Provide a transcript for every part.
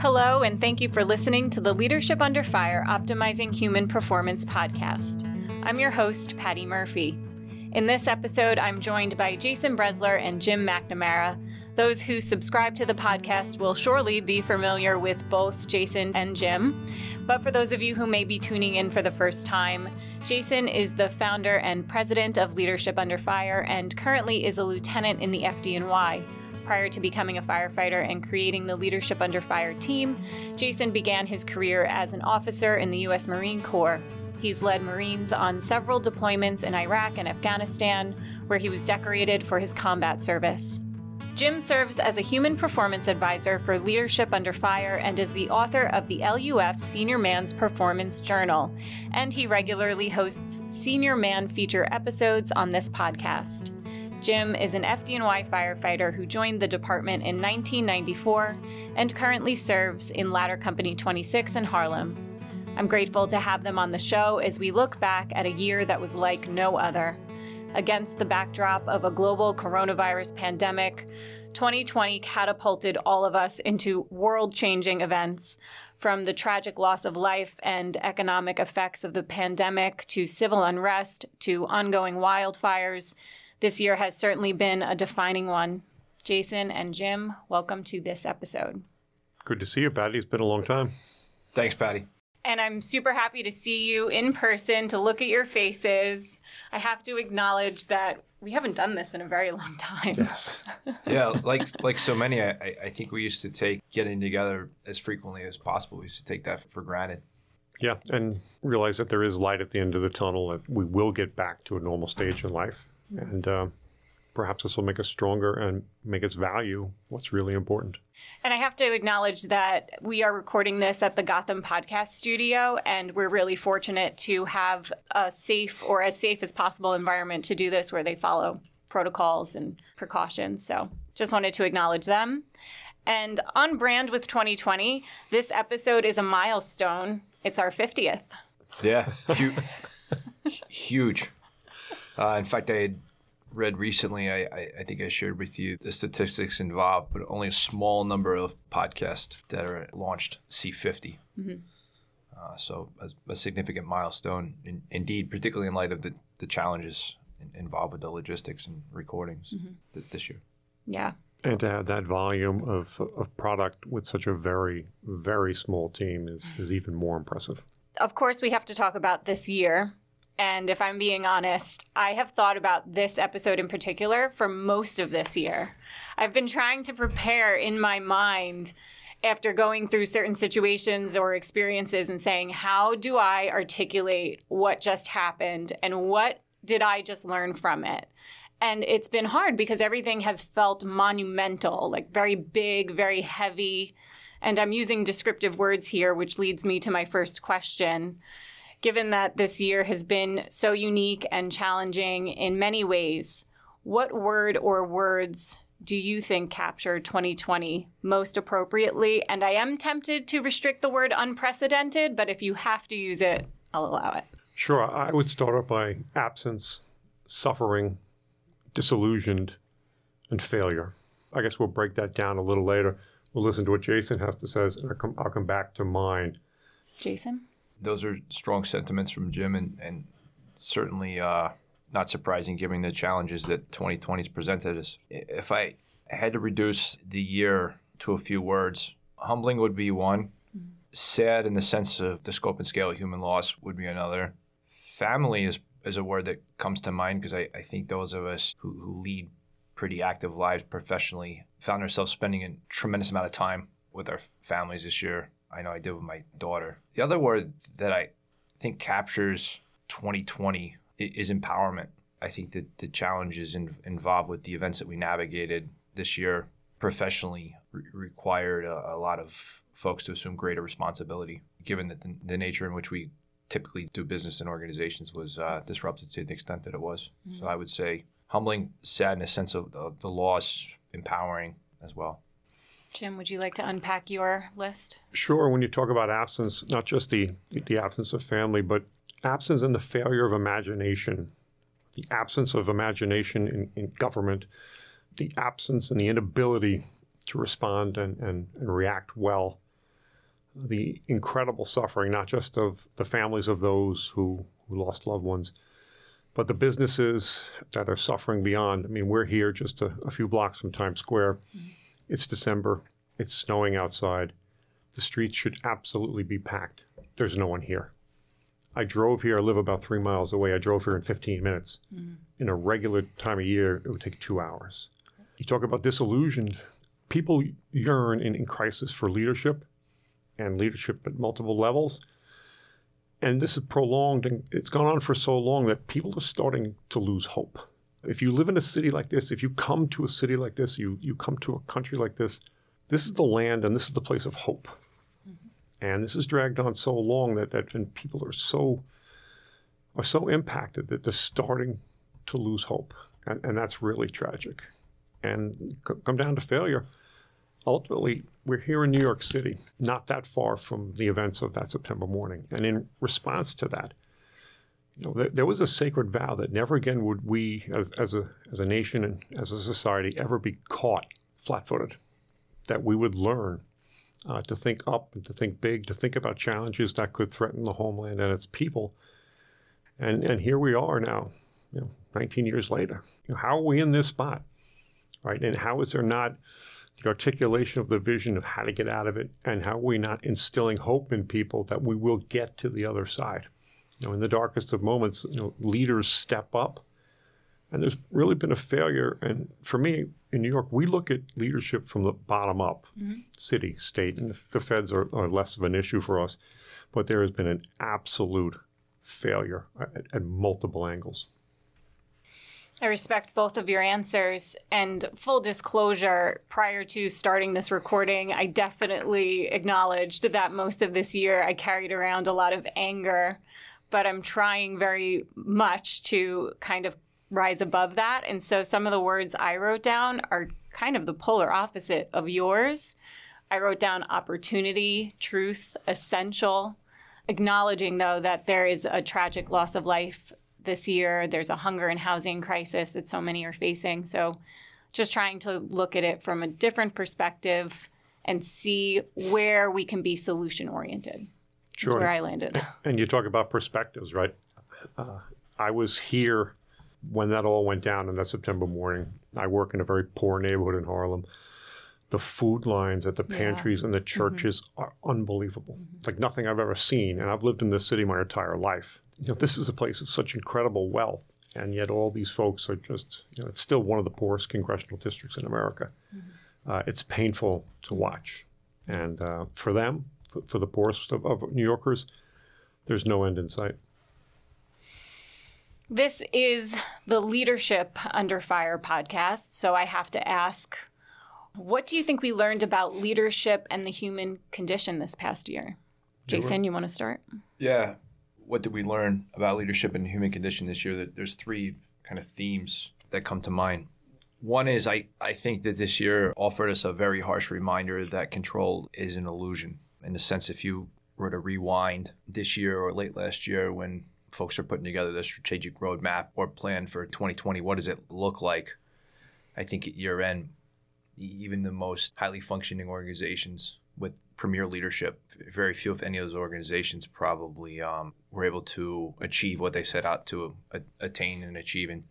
Hello, and thank you for listening to the Leadership Under Fire Optimizing Human Performance podcast. I'm your host, Patty Murphy. In this episode, I'm joined by Jason Brezler and Jim McNamara. Those who subscribe to the podcast will surely be familiar with both Jason and Jim. But for those of you who may be tuning in for the first time, Jason is the founder and president of Leadership Under Fire and currently is a lieutenant in the FDNY. Prior to becoming a firefighter and creating the Leadership Under Fire team, Jason began his career as an officer in the U.S. Marine Corps. He's led Marines on several deployments in Iraq and Afghanistan, where he was decorated for his combat service. Jim serves as a human performance advisor for Leadership Under Fire and is the author of the LUF Senior Man's Performance Journal. And he regularly hosts Senior Man feature episodes on this podcast. Jim is an FDNY firefighter who joined the department in 1994 and currently serves in Ladder Company 26 in Harlem. I'm grateful to have them on the show as we look back at a year that was like no other. Against the backdrop of a global coronavirus pandemic, 2020 catapulted all of us into world changing events. From the tragic loss of life and economic effects of the pandemic to civil unrest to ongoing wildfires, this year has certainly been a defining one. Jason and Jim, welcome to this episode. Good to see you, Patty. It's been a long time. Thanks, Patty. And I'm super happy to see you in person, to look at your faces. I have to acknowledge that we haven't done this in a very long time. Yes. yeah, like like so many, I, I think we used to take getting together as frequently as possible. We used to take that for granted. Yeah, and realize that there is light at the end of the tunnel, that we will get back to a normal stage in life. And uh, perhaps this will make us stronger and make us value what's really important. And I have to acknowledge that we are recording this at the Gotham Podcast Studio, and we're really fortunate to have a safe or as safe as possible environment to do this where they follow protocols and precautions. So just wanted to acknowledge them. And on brand with 2020, this episode is a milestone. It's our 50th. Yeah, huge. Huge. Uh, in fact, I had read recently, I, I, I, think I shared with you the statistics involved, but only a small number of podcasts that are launched C50. Mm-hmm. Uh, so a, a, significant milestone, in, indeed, particularly in light of the, the challenges in, involved with the logistics and recordings mm-hmm. th- this year. Yeah. And to have that volume of, of product with such a very, very small team is, is even more impressive. Of course, we have to talk about this year and if I'm being honest, I have thought about this episode in particular for most of this year. I've been trying to prepare in my mind after going through certain situations or experiences and saying, how do I articulate what just happened and what did I just learn from it? And it's been hard because everything has felt monumental, like very big, very heavy. And I'm using descriptive words here, which leads me to my first question given that this year has been so unique and challenging in many ways, what word or words do you think capture 2020 most appropriately? And I am tempted to restrict the word unprecedented, but if you have to use it, I'll allow it. Sure. I would start off by absence, suffering, disillusioned, and failure. I guess we'll break that down a little later. We'll listen to what Jason has to say, and I'll come, I'll come back to mine. Jason? Those are strong sentiments from Jim, and, and certainly uh, not surprising given the challenges that 2020 has presented us. If I had to reduce the year to a few words, humbling would be one. Sad in the sense of the scope and scale of human loss would be another. Family is, is a word that comes to mind because I, I think those of us who, who lead pretty active lives professionally found ourselves spending a tremendous amount of time with our families this year I know I did with my daughter. The other word that I think captures 2020 is empowerment. I think that the challenges in, involved with the events that we navigated this year professionally re- required a, a, lot of folks to assume greater responsibility, given that the, the, nature in which we typically do business in organizations was uh, disrupted to the extent that it was. Mm-hmm. So I would say humbling, sadness, sense of, of the loss, empowering as well. Jim, would you like to unpack your list? Sure. When you talk about absence, not just the the absence of family, but absence and the failure of imagination, the absence of imagination in, in government, the absence and the inability to respond and, and, and react well, the incredible suffering, not just of the families of those who, who lost loved ones, but the businesses that are suffering beyond. I mean, we're here just a, a few blocks from Times Square. Mm-hmm. It's December. It's snowing outside. The streets should absolutely be packed. There's no one here. I drove here. I live about three miles away. I drove here in 15 minutes. Mm-hmm. In a regular time of year, it would take two hours. You talk about disillusioned. People yearn in, in crisis for leadership and leadership at multiple levels. And this is prolonged and it's gone on for so long that people are starting to lose hope. If you live in a city like this, if you come to a city like this, you, you come to a country like this, this is the land and this is the place of hope. Mm-hmm. And this has dragged on so long that, that and people are so are so impacted that they're starting to lose hope. And, and that's really tragic. And c- come down to failure. Ultimately, we're here in New York City, not that far from the events of that September morning. And in response to that, you know, there, there was a sacred vow that never again would we, as, as, a, as a nation and as a society, ever be caught flat footed. That we would learn uh, to think up and to think big, to think about challenges that could threaten the homeland and its people. And, and here we are now, you know, 19 years later. You know, how are we in this spot? Right? And how is there not the articulation of the vision of how to get out of it? And how are we not instilling hope in people that we will get to the other side? You know, in the darkest of moments, you know, leaders step up. And there's really been a failure. And for me, in New York, we look at leadership from the bottom up, mm-hmm. city, state, and the feds are, are, less of an issue for us. But there has been an absolute failure at, at multiple angles. I respect both of your answers. And full disclosure, prior to starting this recording, I definitely acknowledged that most of this year I carried around a lot of anger but I'm trying very much to kind of rise above that. And so some of the words I wrote down are kind of the polar opposite of yours. I wrote down opportunity, truth, essential, acknowledging though that there is a tragic loss of life this year. There's a hunger and housing crisis that so many are facing. So just trying to look at it from a different perspective and see where we can be solution oriented. Sure. Where I landed. And you talk about perspectives, right? Uh, I was here when that all went down on that September morning. I work in a very poor neighborhood in Harlem. The food lines at the pantries yeah. and the mm-hmm. churches mm-hmm. are unbelievable. Mm-hmm. It's like nothing I've ever seen. And I've lived in this city my entire life. You know, this is a place of such incredible wealth. And yet all these folks are just, you know, it's still one of the poorest congressional districts in America. Mm-hmm. Uh, it's painful to watch. And uh, for them, for the poorest of, of New Yorkers, there's no end in sight. This is the Leadership Under Fire podcast. So I have to ask what do you think we learned about leadership and the human condition this past year? Jason, you want to start? Yeah. What did we learn about leadership and the human condition this year? There's three kind of themes that come to mind. One is I, I think that this year offered us a very harsh reminder that control is an illusion in the sense if you were to rewind this year or late last year when folks are putting together the strategic roadmap or plan for 2020, what does it look like? I think at year end, even the most highly functioning organizations with premier leadership, very few, if any of those organizations, probably um, were able to achieve what they set out to a- attain and achieve in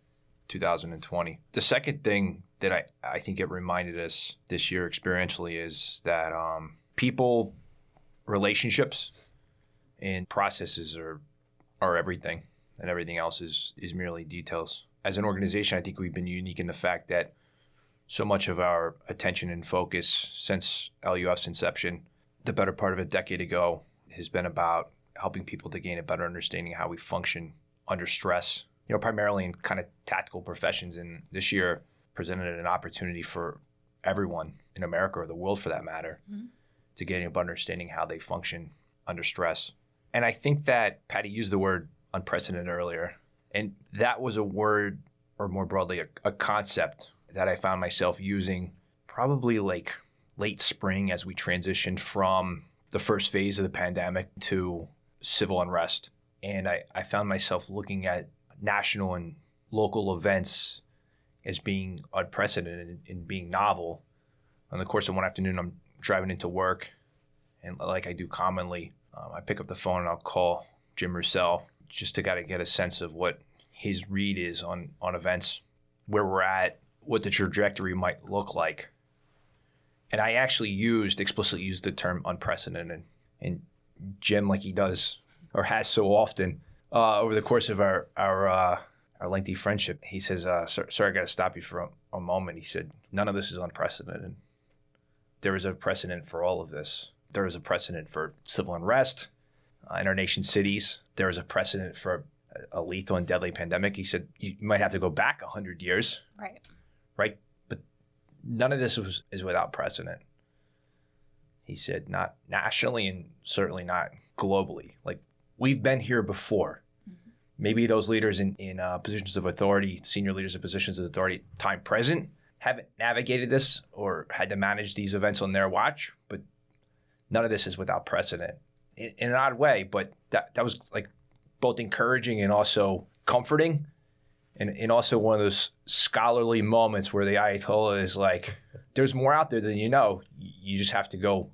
2020. The second thing that I, I think it reminded us this year experientially is that um, people relationships and processes are are everything, and everything else is is merely details. As an organization, I think we've been unique in the fact that so much of our attention and focus since LUF's inception, the better part of a decade ago, has been about helping people to gain a better understanding of how we function under stress. You know, primarily in kind of tactical professions, and this year presented an opportunity for everyone in America or the world for that matter mm-hmm. To getting up understanding how they function under stress. And I think that Patty used the word unprecedented earlier. And that was a word, or more broadly, a, a concept that I found myself using probably like late spring as we transitioned from the first phase of the pandemic to civil unrest. And I, I found myself looking at national and local events as being unprecedented and being novel. On the course of one afternoon, I'm driving into work, and like I do commonly, um, I pick up the phone and I'll call Jim Roussel just to kind of get a sense of what his read is on on events, where we're at, what the trajectory might look like. And I actually used explicitly used the term unprecedented. And Jim, like he does or has so often uh, over the course of our our uh, our lengthy friendship, he says, uh, "Sir, sir I got to stop you for a, a moment." He said, "None of this is unprecedented. There is a precedent for all of this." There is a precedent for civil unrest uh, in our nation's cities. There is a precedent for a, a lethal and deadly pandemic. He said you might have to go back 100 years. Right. Right. But none of this was, is without precedent. He said, not nationally and certainly not globally. Like, we've been here before. Mm-hmm. Maybe those leaders in, in uh, positions of authority, senior leaders in positions of authority, time present, haven't navigated this or had to manage these events on their watch, but none of this is without precedent in, in an odd way, but that, that was like both encouraging and also comforting. And, and also one of those scholarly moments where the Ayatollah is like, there's more out there than you know. You just have to go,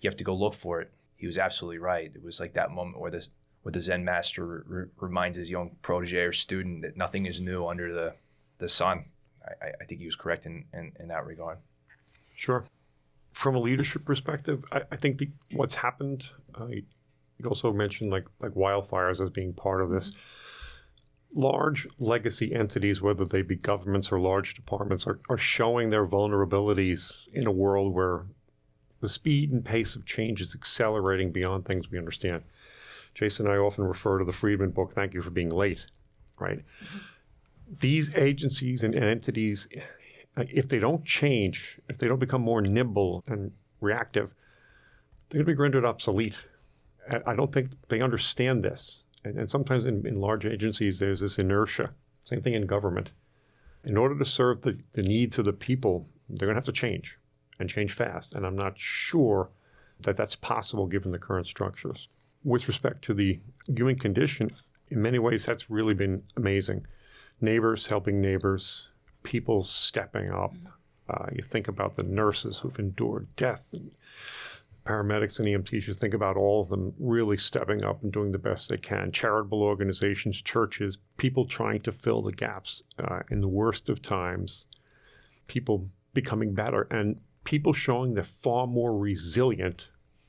you have to go look for it. He was absolutely right. It was like that moment where the, where the Zen master re- reminds his young protege or student that nothing is new under the, the sun. I, I think he was correct in, in, in that regard. Sure from a leadership perspective, I, I think the, what's happened. Uh, you also mentioned like like wildfires as being part of this. Large legacy entities, whether they be governments or large departments, are, are showing their vulnerabilities in a world where the speed and pace of change is accelerating beyond things we understand. Jason and I often refer to the Friedman book, Thank You for Being Late, right? Mm-hmm. These agencies and entities uh, if they don't change, if they don't become more nimble and reactive, they're going to be rendered obsolete. I don't think they understand this. And, and sometimes in, in, large agencies, there's this inertia. Same thing in government. In order to serve the, the needs of the people, they're going to have to change and change fast. And I'm not sure that that's possible given the current structures. With respect to the human condition, in many ways, that's really been amazing. Neighbors helping neighbors, people stepping up. Mm-hmm. Uh, you think about the nurses who've endured death, and paramedics and EMTs. You think about all of them really stepping up and doing the best they can. Charitable organizations, churches, people trying to fill the gaps uh, in the worst of times. People becoming better, and people showing they're far more resilient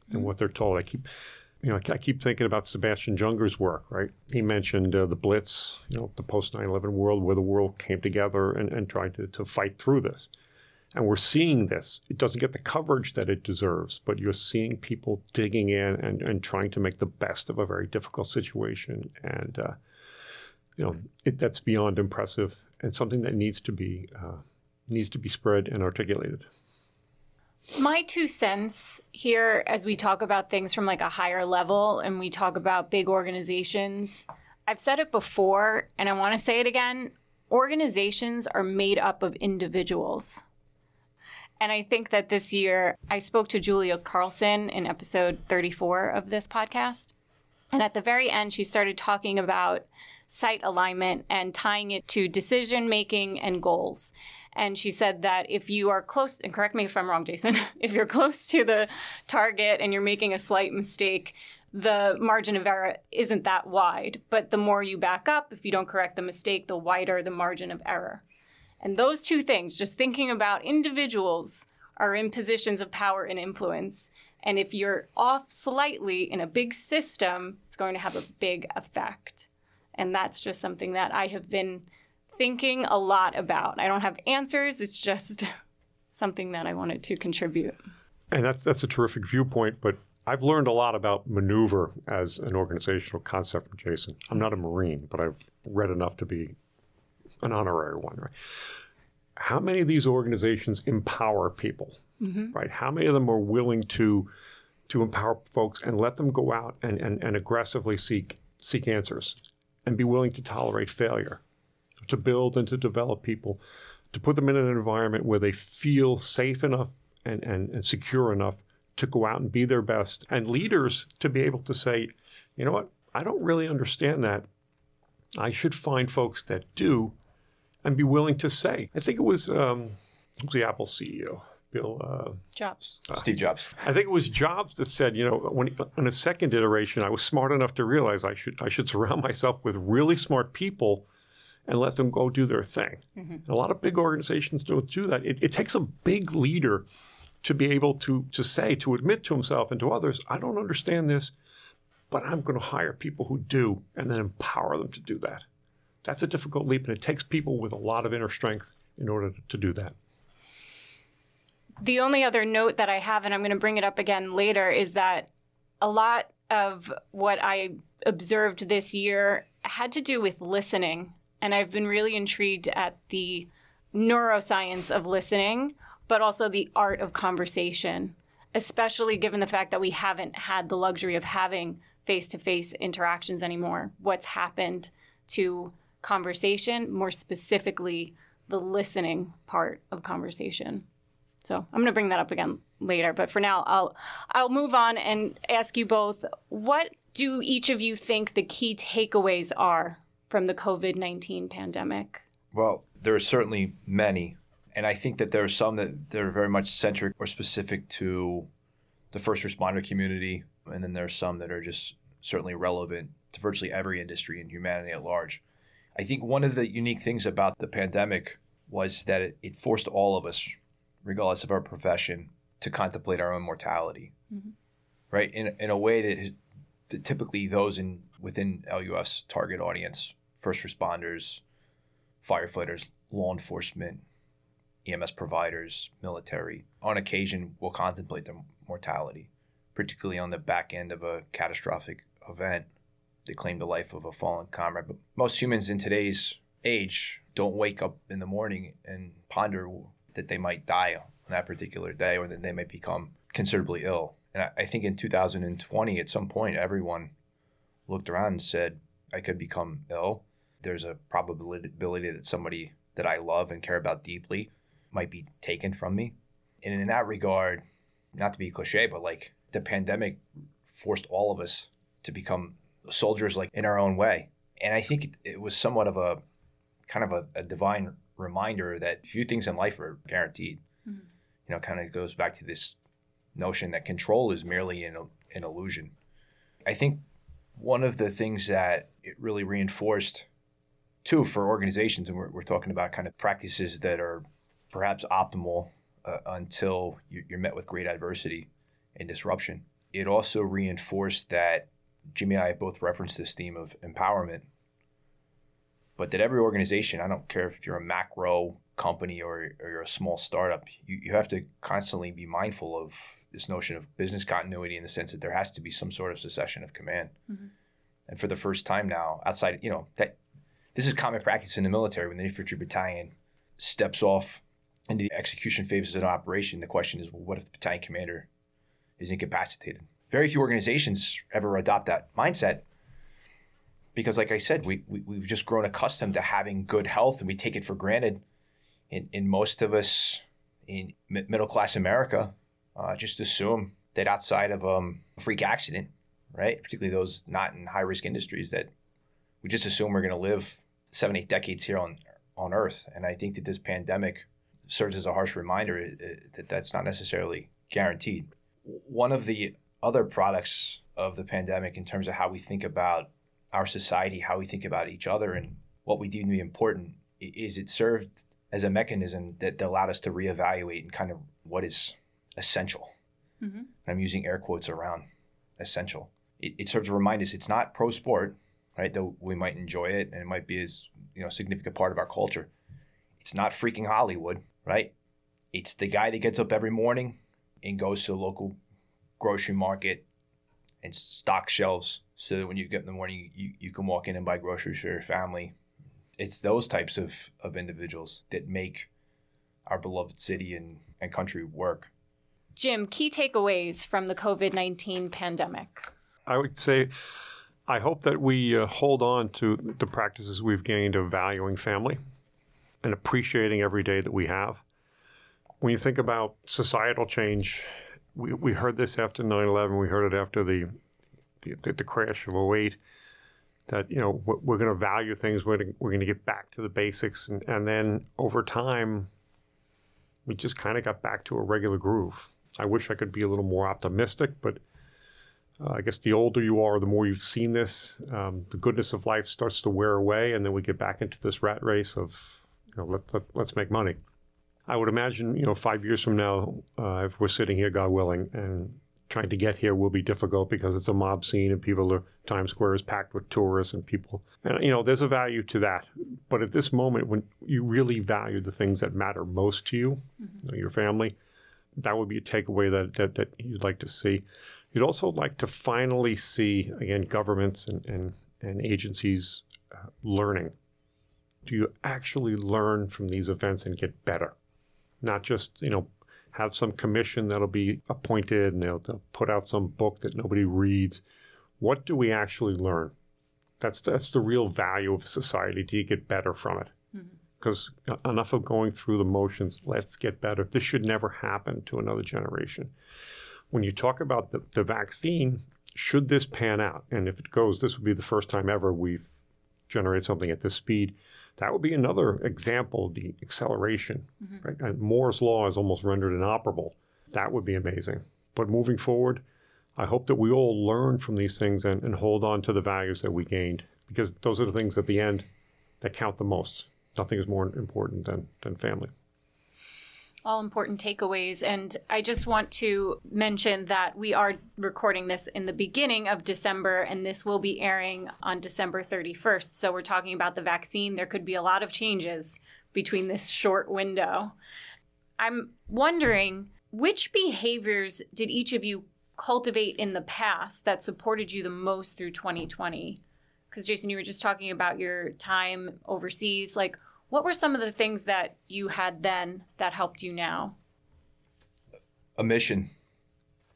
than mm-hmm. what they're told. I keep you know, I keep thinking about Sebastian Junger's work, right? He mentioned uh, the Blitz, you know, the post 9 11 world where the world came together and, and tried to, to fight through this. And we're seeing this. It doesn't get the coverage that it deserves, but you're seeing people digging in and, and trying to make the best of a very difficult situation. And, uh, you know, it, that's beyond impressive and something that needs to be, uh, needs to be spread and articulated. My two cents here, as we talk about things from like a higher level and we talk about big organizations, I've said it before and I want to say it again. Organizations are made up of individuals. And I think that this year I spoke to Julia Carlson in episode 34 of this podcast. And at the very end, she started talking about sight alignment and tying it to decision making and goals. And she said that if you are close, and correct me if I'm wrong, Jason, if you're close to the target and you're making a slight mistake, the margin of error isn't that wide. But the more you back up, if you don't correct the mistake, the wider the margin of error. And those two things, just thinking about individuals, are in positions of power and influence. And if you're off slightly in a big system, it's going to have a big effect. And that's just something that I have been thinking a lot about. I don't have answers. It's just something that I wanted to contribute. And that's that's a terrific viewpoint, but I've learned a lot about maneuver as an organizational concept from Jason. I'm not a Marine, but I've read enough to be an honorary one, right? how many of these organizations empower people, mm-hmm. right? How many of them are willing to to empower folks and let them go out and, and, and aggressively seek seek answers and be willing to tolerate failure, to build and to develop people, to put them in an environment where they feel safe enough and, and, and secure enough to go out and be their best, and leaders to be able to say, you know what, I don't really understand that. I should find folks that do and be willing to say. I think it was, um, it was the Apple CEO, Bill. Uh, Jobs. Steve Jobs. I think it was Jobs that said, you know, when in a second iteration, I was smart enough to realize I should I should surround myself with really smart people and let them go do their thing. Mm-hmm. A lot of big organizations don't do that. It, it takes a big leader to be able to to say, to admit to himself and to others, I don't understand this, but I'm going to hire people who do, and then empower them to do that. That's a difficult leap, and it takes people with a lot of inner strength in order to do that. The only other note that I have, and I'm going to bring it up again later, is that a lot of what I observed this year had to do with listening. And I've been really intrigued at the neuroscience of listening, but also the art of conversation, especially given the fact that we haven't had the luxury of having face to face interactions anymore. What's happened to conversation, more specifically, the listening part of conversation. So I'm going to bring that up again later, but for now, I'll I'll move on and ask you both: What do each of you think the key takeaways are from the COVID nineteen pandemic? Well, there are certainly many, and I think that there are some that are very much centric or specific to the first responder community, and then there are some that are just certainly relevant to virtually every industry and humanity at large. I think one of the unique things about the pandemic was that it, it forced all of us, regardless of our profession, to contemplate our own mortality, mm-hmm. right? In in a way that, that typically those in within LUF's target audience, first responders, firefighters, law enforcement, EMS providers, military, on occasion will contemplate their mortality, particularly on the back end of a catastrophic event that claimed the life of a fallen comrade. But most humans in today's age don't wake up in the morning and ponder that they might die on that particular day or that they might become considerably ill. And I, I think in 2020, at some point, everyone looked around and said, I could become ill. There's a probability that somebody that I love and care about deeply might be taken from me. And in that regard, not to be cliche, but like the pandemic forced all of us to become soldiers like in our own way. And I think it was somewhat of a kind of a, a divine reminder that few things in life are guaranteed. Mhm. You know, kind of goes back to this notion that control is merely an, an illusion. I think one of the things that it really reinforced, too, for organizations, and we're, we're talking about kind of practices that are perhaps optimal uh, until you, you're met with great adversity and disruption. It also reinforced that Jimmy and I both referenced this theme of empowerment, but that every organization, I don't care if you're a macro company or, or you're a small startup, you, you have to constantly be mindful of this notion of business continuity in the sense that there has to be some sort of succession of command. Mhm. And for the first time now, outside, you know, that this is common practice in the military when the infantry battalion steps off into the execution phases of an operation. The question is, well, what if the battalion commander is incapacitated? Very few organizations ever adopt that mindset because, like I said, we, we, we've just grown accustomed to having good health and we take it for granted. In, most of us in mi- middle class America, uh, just assume that outside of um, a freak accident, right, particularly those not in high risk industries, that we just assume we're going to live seven, eight decades here on on Earth. And I think that this pandemic serves as a harsh reminder uh, that that's not necessarily guaranteed. One of the other products of the pandemic, in terms of how we think about our society, how we think about each other, and what we deem to be important, is it served as a mechanism that allowed us to reevaluate and kind of what is essential. Mhm. I'm using air quotes around essential. It, it serves to remind us it's not pro sport, right? Though we might enjoy it and it might be as you know significant part of our culture. It's not freaking Hollywood, right? It's the guy that gets up every morning and goes to the local grocery market and stock shelves so that when you get in the morning, you, you can walk in and buy groceries for your family. It's those types of, of individuals that make our beloved city and, and country work. Jim, key takeaways from the COVID 19 pandemic. I would say I hope that we uh, hold on to the practices we've gained of valuing family and appreciating every day that we have. When you think about societal change, we, we heard this after 9 11, we heard it after the, the, the crash of 08 that you know we're going to value things we're going we're to get back to the basics and, and then over time we just kind of got back to a regular groove i wish i could be a little more optimistic but uh, i guess the older you are the more you've seen this um, the goodness of life starts to wear away and then we get back into this rat race of you know let, let, let's make money i would imagine you know five years from now uh, if we're sitting here god willing and trying to get here will be difficult because it's a mob scene and people are Times Square is packed with tourists and people. And you know, there's a value to that. But at this moment, when you really value the things that matter most to you, mm-hmm. you know, your family, that would be a takeaway that, that that you'd like to see. You'd also like to finally see again governments and and, and agencies uh, learning. Do you actually learn from these events and get better? Not just you know have some commission that'll be appointed and they'll, they'll put out some book that nobody reads. What do we actually learn? That's that's the real value of society. Do you get better from it? Because mm-hmm. enough of going through the motions. Let's get better. This should never happen to another generation. When you talk about the, the vaccine, should this pan out, and if it goes, this would be the first time ever we've generated something at this speed that would be another example of the acceleration. Mm-hmm. Right? And Moore's law is almost rendered inoperable. That would be amazing. But moving forward, I hope that we all learn from these things and, and hold on to the values that we gained because those are the things at the end that count the most. Nothing is more important than, than family all important takeaways. And I just want to mention that we are recording this in the beginning of December, and this will be airing on December 31st. So we're talking about the vaccine. There could be a lot of changes between this short window. I'm wondering which behaviors did each of you cultivate in the past that supported you the most through 2020? Because, Jason, you were just talking about your time overseas. Like, what were some of the things that you had then that helped you now? A mission.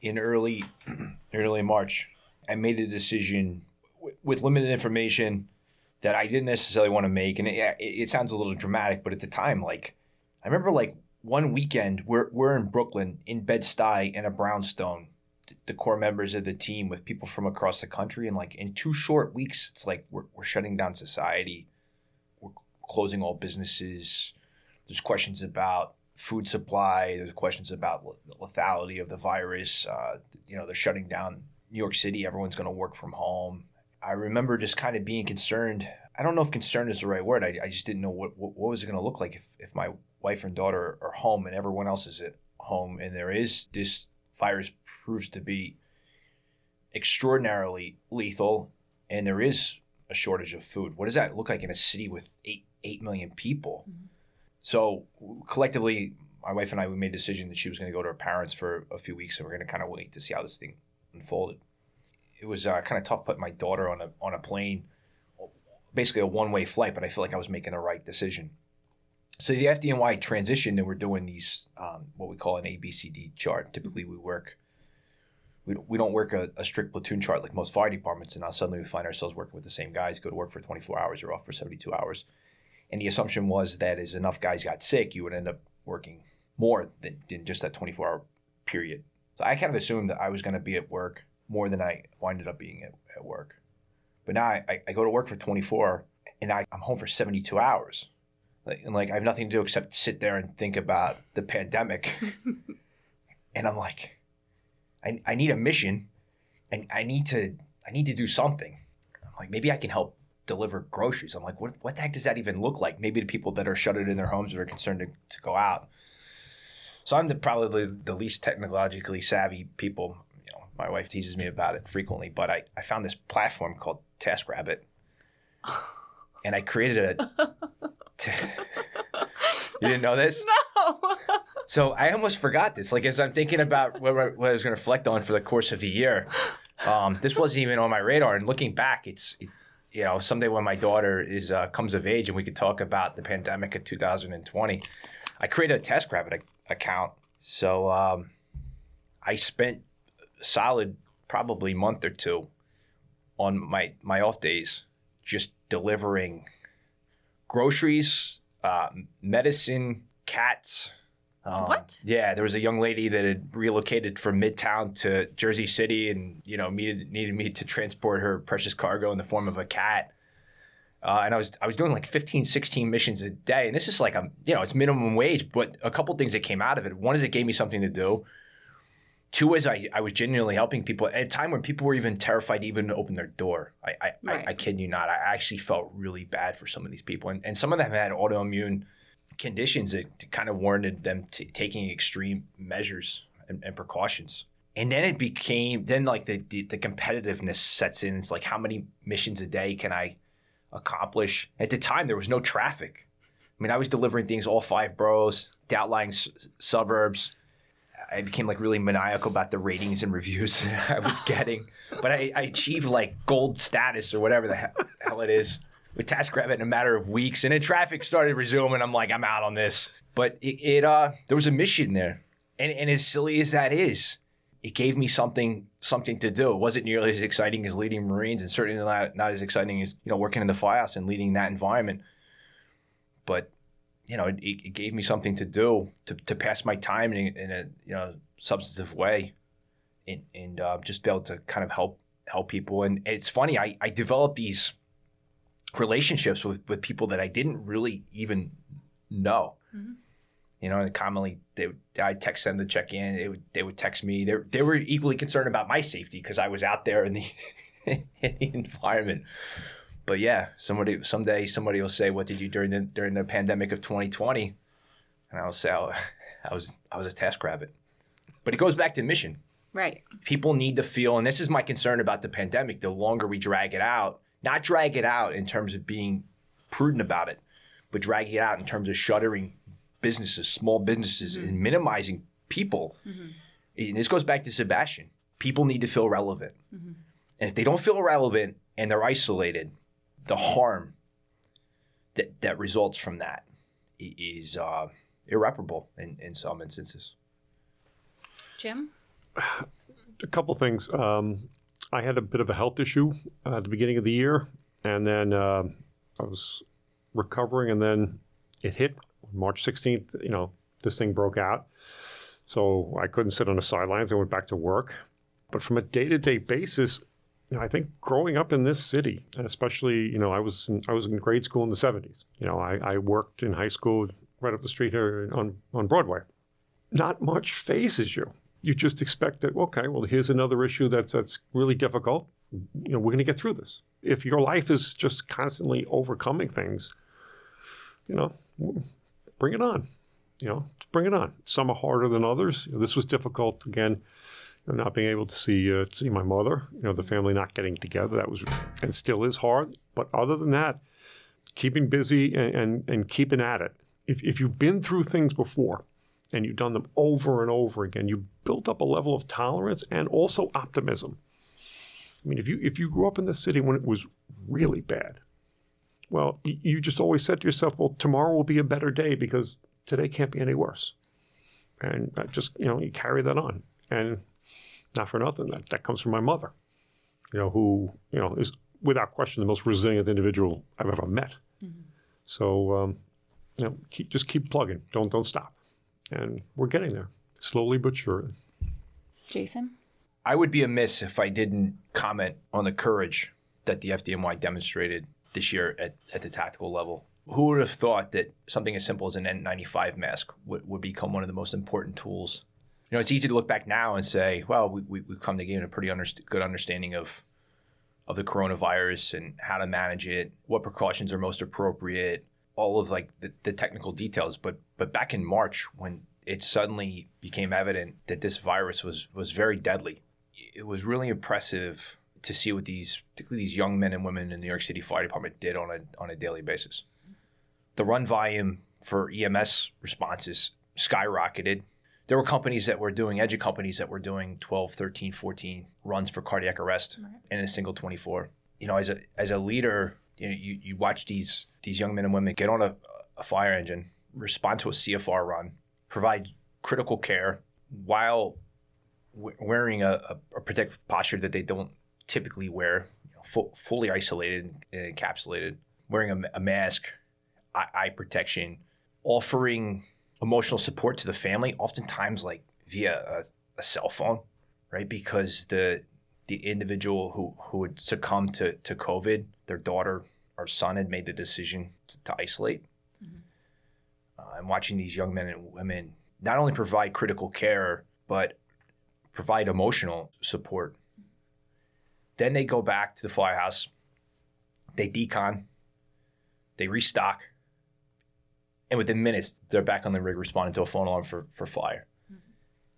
In early early March, I made a decision w- with limited information that I didn't necessarily want to make, and it, it sounds a little dramatic, but at the time, like I remember, like one weekend, we're we're in Brooklyn in Bed Stuy in a brownstone, the core members of the team with people from across the country, and like in two short weeks, it's like we're we're shutting down society closing all businesses. There's questions about food supply. There's questions about the lethality of the virus. Uh, you know, they're shutting down New York City. Everyone's going to work from home. I remember just kind of being concerned. I don't know if concern is the right word. I, I just didn't know what, what, what was it going to look like if, if my wife and daughter are home and everyone else is at home and there is this virus proves to be extraordinarily lethal and there is a shortage of food. What does that look like in a city with eight 8 million people. Mm-hmm. So collectively, my wife and I, we made a decision that she was going to go to her parents for a few weeks and we're going to kind of wait to see how this thing unfolded. It was uh, kind of tough putting my daughter on a, on a plane, basically a one way flight, but I feel like I was making the right decision. So the FDNY transitioned and we're doing these, um, what we call an ABCD chart. Typically, we work we, we don't work a, a, strict platoon chart like most fire departments, and now suddenly we find ourselves working with the same guys, go to work for 24 hours or off for 72 hours. And the assumption was that as enough guys got sick, you would end up working more than, than just that 24 hour period. So I kind of assumed that I was going to be at work more than I winded up being at, at work. But now I, I go to work for 24 and I, I'm home for 72 hours. Like, and like I have nothing to do except sit there and think about the pandemic. and I'm like, I, I need a mission and I need to I need to do something. I'm like, maybe I can help deliver groceries. I'm like, what, what the heck does that even look like? Maybe the people that are shuttered in their homes are concerned to, to go out. So I'm the, probably the least technologically savvy people. You know, my wife teases me about it frequently, but I, I found this platform called TaskRabbit, and I created a. T- you didn't know this? No. so I almost forgot this. Like as I'm thinking about what, what I was going to reflect on for the course of the year, um, this wasn't even on my radar. And looking back, it's it, you know, someday when my daughter is uh, comes of age and we could talk about the pandemic of 2020, I created a test TaskRabbit account. So um, I spent a solid probably month or two on my my off days just delivering groceries, uh, medicine, cats. Um, What? Yeah, there was a young lady that had relocated from Midtown to Jersey City, and you know needed needed me to transport her precious cargo in the form of a cat. Uh, and I was I was doing like 15, 16 missions a day, and this is like a you know it's minimum wage, but a couple things that came out of it. One is it gave me something to do. Two is I, I was genuinely helping people at a time when people were even terrified to even open their door. I I, Right. I, I kid you not. I actually felt really bad for some of these people, and, and some of them had autoimmune conditions that kind of warranted them t- taking extreme measures and, and precautions. And then it became then like the, the the competitiveness sets in. It's like how many missions a day can I accomplish? At the time, there was no traffic. I mean, I was delivering things all five boroughs, the outlying s- suburbs. I became like really maniacal about the ratings and reviews that I was getting, but I, I achieved like gold status or whatever the he- hell it is with TaskRabbit in a matter of weeks, and then traffic started resuming. I'm like, I'm out on this. But it, it uh, there was a mission there, and, and as silly as that is, it gave me something something to do. It wasn't nearly as exciting as leading Marines, and certainly not, not as exciting as you know working in the firehouse and leading that environment. But you know, it, it gave me something to do to, to pass my time in, in a you know substantive way, and, and uh, just be able to kind of help help people. And it's funny, I, I developed these relationships with, with people that I didn't really even know. Mhm. You know, and commonly they would, I text them to check in. They would they would text me. They they were equally concerned about my safety because I was out there in the in the environment. But yeah, somebody someday somebody will say, "What did you during the during the pandemic of 2020?" And I'll say, oh, "I was I was a task rabbit." But it goes back to mission Right. people need to feel, and this is my concern about the pandemic, the longer we drag it out, not drag it out in terms of being prudent about it, but drag it out in terms of shuttering businesses, small businesses, and minimizing people. And this goes back to Sebastian. People need to feel relevant. And if they don't feel relevant and they're isolated, the harm that, that results from that is uh, irreparable in, in some instances. Jim? a couple things. Um, I had a bit of a health issue uh, at the beginning of the year, and then uh, I was recovering, and then it hit March 16th. You know, this thing broke out, so I couldn't sit on the sidelines. I went back to work. But from a day-to-day basis, you know, I think growing up in this city, and especially, you know, I was in, I was in grade school in the 70s. You know, I, I worked in high school right up the street here on on Broadway. Not much fazes you you just expect that okay well here's another issue that's that's really difficult. You know we're going to get through this. If your life is just constantly overcoming things you know bring it on you know bring it on. Some are harder than others. This was difficult again you know, not being able to see uh, see my mother you know the family not getting together. That was and still is hard. But other than that keeping busy and and, and keeping at it. If, if you've been through things before and you've done them over and over again, you built up a level of tolerance and also optimism. I mean, if you if you grew up in the city when it was really bad, well, you just always said to yourself, "Well, tomorrow will be a better day because today can't be any worse," and just you know you carry that on, and not for nothing that that comes from my mother, you know, who you know is without question the most resilient individual I've ever met. So, um, you know, keep, just keep plugging. Don't don't stop and we're getting there slowly but surely. Jason? I would be amiss if I didn't comment on the courage that the FDNY demonstrated this year at, at the tactical level. Who would have thought that something as simple as an N95 mask would, would become one of the most important tools? You know, it's easy to look back now and say, well, we, we, we've come to gain a pretty underst- good understanding of, of the coronavirus and how to manage it, what precautions are most appropriate, all of like the, the technical details. But, but back in March, when it suddenly became evident that this virus was, was very deadly, it was really impressive to see what these, particularly these young men and women in the New York City Fire Department did on a on a daily basis. The run volume for EMS responses skyrocketed. There were companies that were doing, edge companies that were doing 12, 13, 14 runs for cardiac arrest in a single 24. You know, as a as a leader, you know, you, you watch these these young men and women get on a, a fire engine, respond to a CFR run, provide critical care while w- wearing a, a, a, protective posture that they don't typically wear, you know, fu- fully isolated and encapsulated, wearing a, a mask, eye, eye protection, offering emotional support to the family, oftentimes like via a, a cell phone, right? Because the the individual who, who would succumb to, to COVID, their daughter or son had made the decision to, to isolate. Mm-hmm. Uh, and watching these young men and women not only provide critical care, but provide emotional support. Then they go back to the firehouse, they decon, they restock, and within minutes, they're back on the rig responding to a phone alarm for, for fire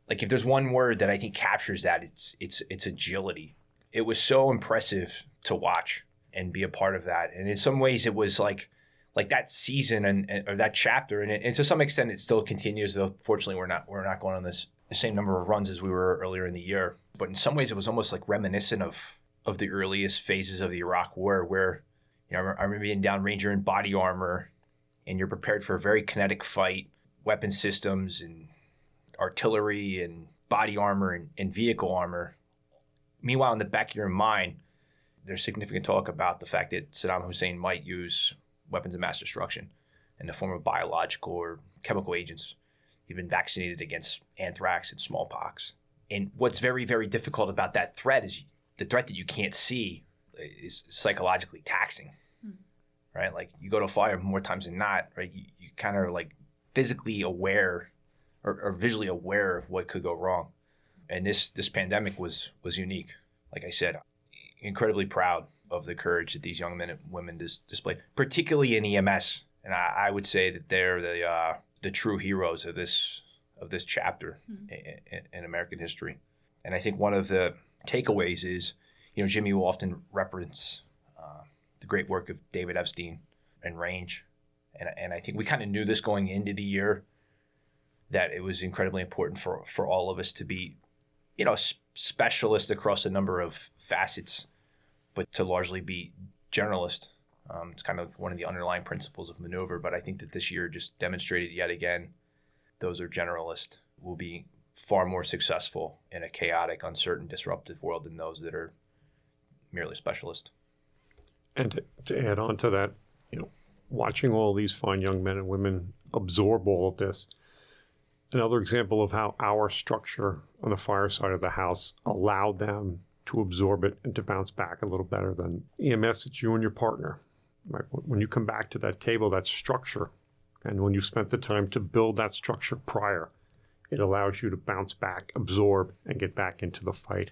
like if there's one word that I think captures that, it's it's it's agility. It was so impressive to watch and be a part of that. And in some ways, it was like like that season and, and or that chapter, and, it, and, to some extent, it still continues. Though fortunately, we're not we're not going on this the same number of runs as we were earlier in the year. But in some ways, it was almost like reminiscent of of the earliest phases of the Iraq War, where you know I remember being down Ranger in body armor, and you're prepared for a very kinetic fight, weapon systems and artillery and body armor and, and vehicle armor. Meanwhile, in the back of your mind, there's significant talk about the fact that Saddam Hussein might use weapons of mass destruction in the form of biological or chemical agents. You've been vaccinated against anthrax and smallpox. And what's very, very difficult about that threat is the threat that you can't see is psychologically taxing, hmm. right? Like you go to a fire more times than not, right? You, you kind of like physically aware or, or visually aware of what could go wrong. And this this pandemic was was unique. Like I said, incredibly proud of the courage that these young men and women dis- displayed, particularly in EMS. And I, I would say that they're the uh, the true heroes of this of this chapter mm-hmm. in, in, American history. And I think one of the takeaways is, you know, Jimmy will often reference uh, the great work of David Epstein and Range, and and I think we kind of knew this going into the year that it was incredibly important for for all of us to be, you know, specialist across a number of facets, but to largely be generalist. Um, it's kind of one of the underlying principles of maneuver. But I think that this year just demonstrated yet again, those are generalist will be far more successful in a chaotic, uncertain, disruptive world than those that are merely specialist. And to, to add on to that, you know, watching all these fine young men and women absorb all of this another example of how our structure on the fire side of the house allowed them to absorb it and to bounce back a little better than EMS. It's you and your partner. Right? When you come back to that table, that structure, and when you spent the time to build that structure prior, it allows you to bounce back, absorb, and get back into the fight.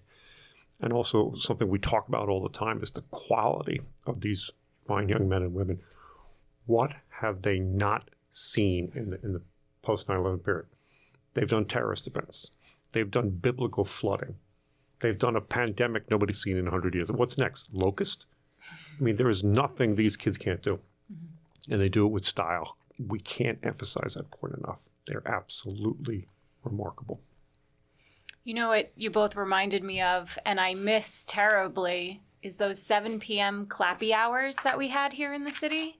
And also, something we talk about all the time is the quality of these fine young men and women. What have they not seen in the, in the post 9 11 period? They've done terrorist events. They've done biblical flooding. They've done a pandemic nobody's seen in 100 years. What's next? Locust? I mean, there is nothing these kids can't do. Mm-hmm. And they do it with style. We can't emphasize that point enough. They're absolutely remarkable. You know what you both reminded me of, and I miss terribly, is those 7 p.m. clappy hours that we had here in the city.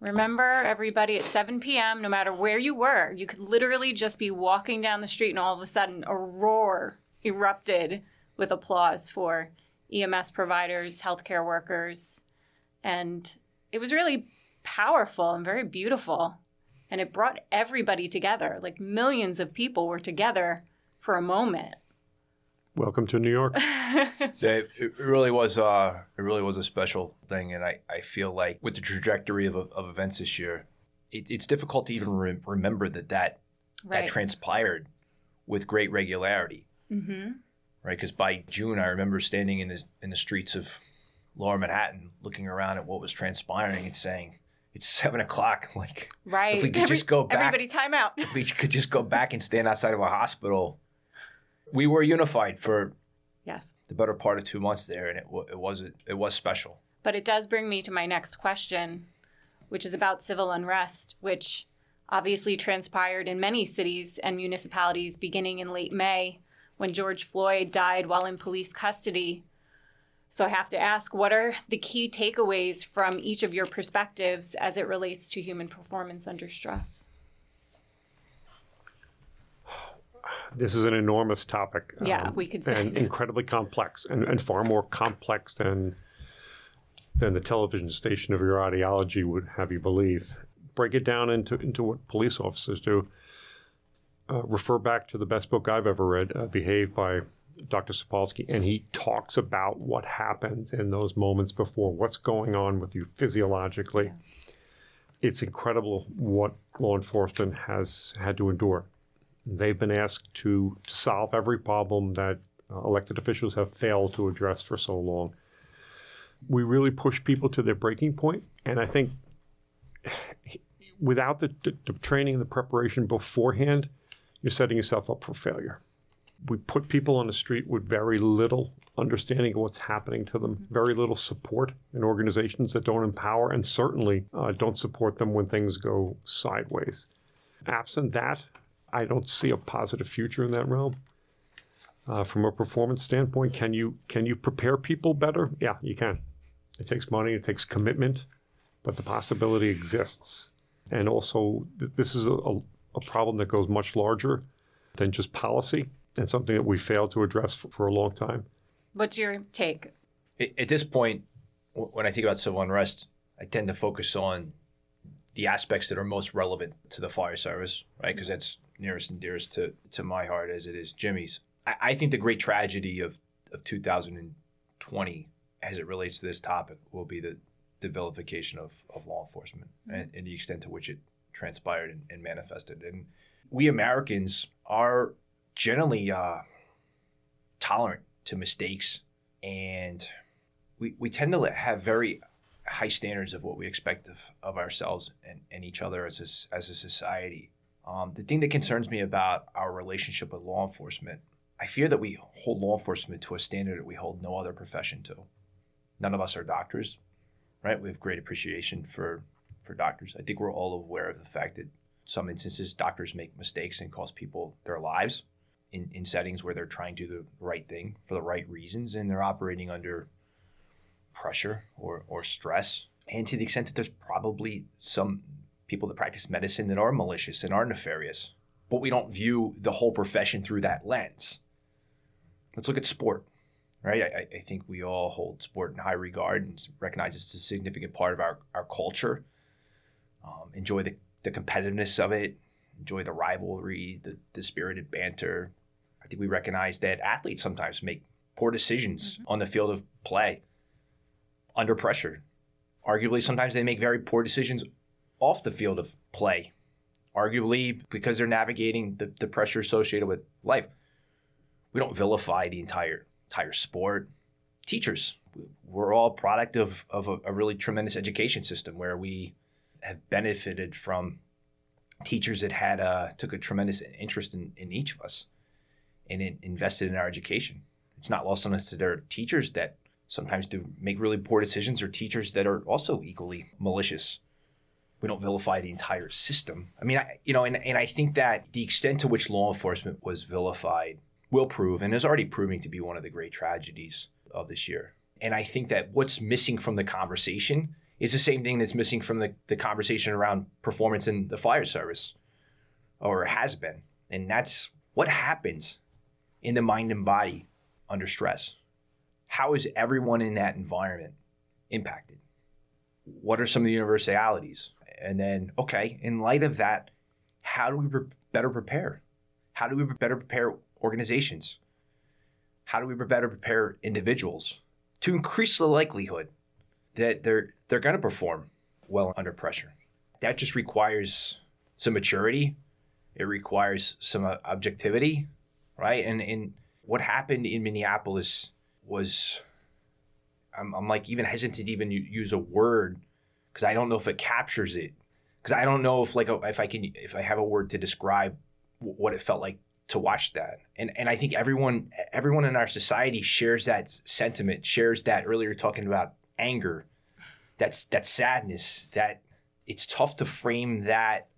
Remember, everybody, at 7 p.m., no matter where you were, you could literally just be walking down the street and all of a sudden a roar erupted with applause for EMS providers, healthcare workers. And it was really powerful and very beautiful. And it brought everybody together. Like millions of people were together for a moment. Welcome to New York. it, it, really was. Uh, it really was a special thing, and I, I feel like with the trajectory of, of events this year, it, it's difficult to even re- remember that that right. that transpired with great regularity. Mm-hmm. Right, because by June, I remember standing in the in the streets of Lower Manhattan, looking around at what was transpiring and saying, "It's seven o'clock. Like, right? If we could Every, just go back, everybody, time out. if we could just go back and stand outside of a hospital." we were unified for yes the better part of two months there, and it it was it was special. But it does bring me to my next question, which is about civil unrest, which obviously transpired in many cities and municipalities beginning in late May when George Floyd died while in police custody. So I have to ask what are the key takeaways from each of your perspectives as it relates to human performance under stress? This is an enormous topic. Yeah, um, we could say. And incredibly complex and, and far more complex than than the television station of your ideology would have you believe. Break it down into, into what police officers do. Uh, refer back to the best book I've ever read, uh, Behave by Dr. Sapolsky, and he talks about what happens in those moments before, what's going on with you physiologically. Yeah. It's incredible what law enforcement has had to endure. They've been asked to, to solve every problem that uh, elected officials have failed to address for so long. We really push people to their breaking point, and I think without the, the, the training and the preparation beforehand, you're setting yourself up for failure we put people on the street with very little understanding of what's happening to them, mm-hmm. very little support in organizations that don't empower and certainly uh, don't support them when things go sideways. Absent that, I don't see a positive future in that realm. Uh, from a performance standpoint, can you can you prepare people better? Yeah, you can. It takes money, it takes commitment, but the possibility exists. And also, th- this is a, a problem that goes much larger than just policy and something that we failed to address for, for a long time. What's your take? At this point, when I think about civil unrest, I tend to focus on the aspects that are most relevant to the fire service, right? Because that's nearest and dearest to, to my heart as it is Jimmy's. I, I think the great tragedy of, of 2020 as it relates to this topic will be the, the vilification of, of law enforcement mm-hmm. and, and, the extent to which it transpired and, and manifested. And we Americans are generally uh, tolerant to mistakes, and we, we tend to have very high standards of what we expect of, of ourselves and, and each other as a, as a society. Um, the thing that concerns me about our relationship with law enforcement, I fear that we hold law enforcement to a standard that we hold no other profession to. None of us are doctors, right? We have great appreciation for for doctors. I think we're all aware of the fact that some instances doctors make mistakes and cost people their lives in, in settings where they're trying to do the right thing for the right reasons and they're operating under pressure or, or stress. And to the extent that there's probably some people that practice medicine that are malicious and are nefarious, but we don't view the whole profession through that lens. Let's look at sport, right? I, I think we all hold sport in high regard and recognize it's a significant part of our, our culture. Um, enjoy the, the competitiveness of it, enjoy the rivalry, the, the spirited banter, I think we recognize that athletes sometimes make poor decisions mm-hmm. on the field of play under pressure. Arguably, sometimes they make very poor decisions off the field of play, arguably because they're navigating the, the pressure associated with life. We don't vilify the entire entire sport. Teachers, we're all product of, of a, a really tremendous education system where we have benefited from teachers that had uh, took a tremendous interest in, in each of us and invested in our education. It's not lost on us that there are teachers that sometimes do make really poor decisions or teachers that are also equally malicious. We don't vilify the entire system. I mean, I, you know, and, and I think that the extent to which law enforcement was vilified will prove and is already proving to be one of the great tragedies of this year. And I think that what's missing from the conversation is the same thing that's missing from the, the conversation around performance in the fire service or has been. And that's what happens in the mind and body under stress? How is everyone in that environment impacted? What are some of the universalities? And then, okay, in light of that, how do we pre- better prepare? How do we better prepare organizations? How do we better prepare individuals to increase the likelihood that they're they're going to perform well under pressure? That just requires some maturity. It requires some uh, objectivity right? And and what happened in Minneapolis was, I'm, I'm like even hesitant to even use a word because I don't know if it captures it. Because I don't know if like if I can if I have a word to describe what it felt like to watch that. And and I think everyone everyone in our society shares that sentiment, shares that earlier talking about anger, that's that sadness, that it's tough to frame that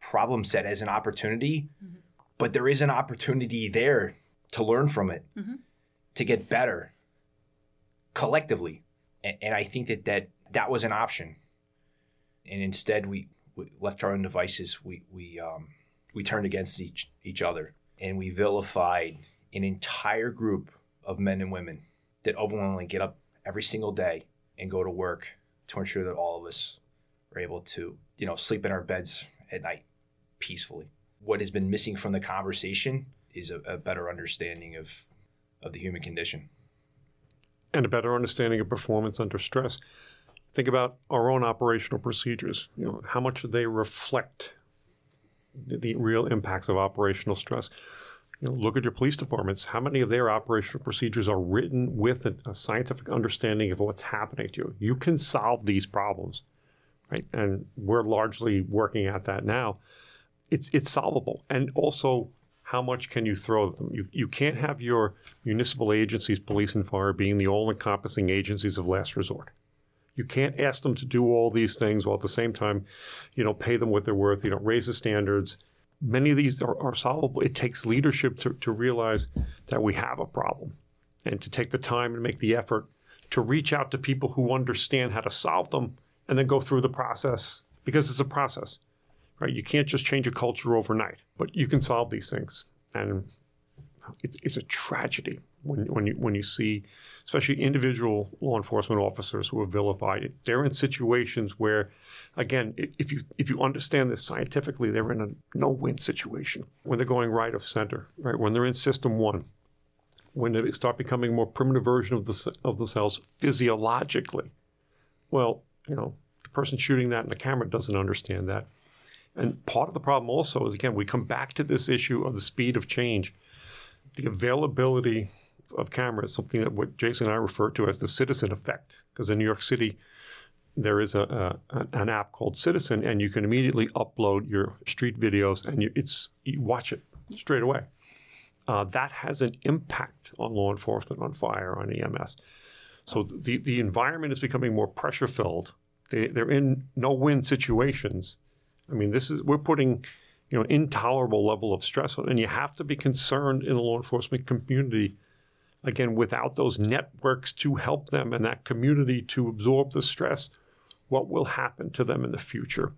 problem set as an opportunity. Mm-hmm but there is an opportunity there to learn from it, mm-hmm. to get better. collectively. And, and I think that, that that was an option. And instead, we, we left our own devices. We, we, um, we turned against each, each other and we vilified an entire group of men and women that overwhelmingly get up every single day and go to work to ensure that all of us are able to, you know, sleep in our beds at night peacefully. What has been missing from the conversation is a, a better understanding of of the human condition and a better understanding of performance under stress. Think about our own operational procedures. You know, how much they reflect the, the real impacts of operational stress? You know, look at your police departments. How many of their operational procedures are written with a, a scientific understanding of what's happening to you? You can solve these problems, right? And we're largely working at that now. It's it's solvable, and also how much can you throw at them? You, you can't have your municipal agencies, police and fire, being the all encompassing agencies of last resort. You can't ask them to do all these things while at the same time, you know, pay them what they're worth, you know, raise the standards. Many of these are, are solvable. It takes leadership to, to realize that we have a problem and to take the time and make the effort to reach out to people who understand how to solve them and then go through the process because it's a process right? You can't just change a culture overnight, but you can solve these things. And it's, it's a tragedy when, when, you, when you see, especially individual law enforcement officers who are vilified. They're in situations where, again, if you, if you understand this scientifically, they're in a no win situation when they're going right of center, right? When they're in system one, when they start becoming a more primitive version of, the, of themselves physiologically. Well, you know, the person shooting that in the camera doesn't understand that. And part of the problem also is, again, we come back to this issue of the speed of change. The availability of cameras, something that what Jason and I refer to as the citizen effect. Because in New York City, there is a, a, an app called Citizen, and you can immediately upload your street videos, and you, it's you watch it straight away. Uh, that has an impact on law enforcement, on fire, on EMS. So the the environment is becoming more pressure filled. They, they're in no win situations, I mean, this is we're putting you know intolerable level of stress and you have to be concerned in the law enforcement community. Again, without those networks to help them and that community to absorb the stress, what will happen to them in the future?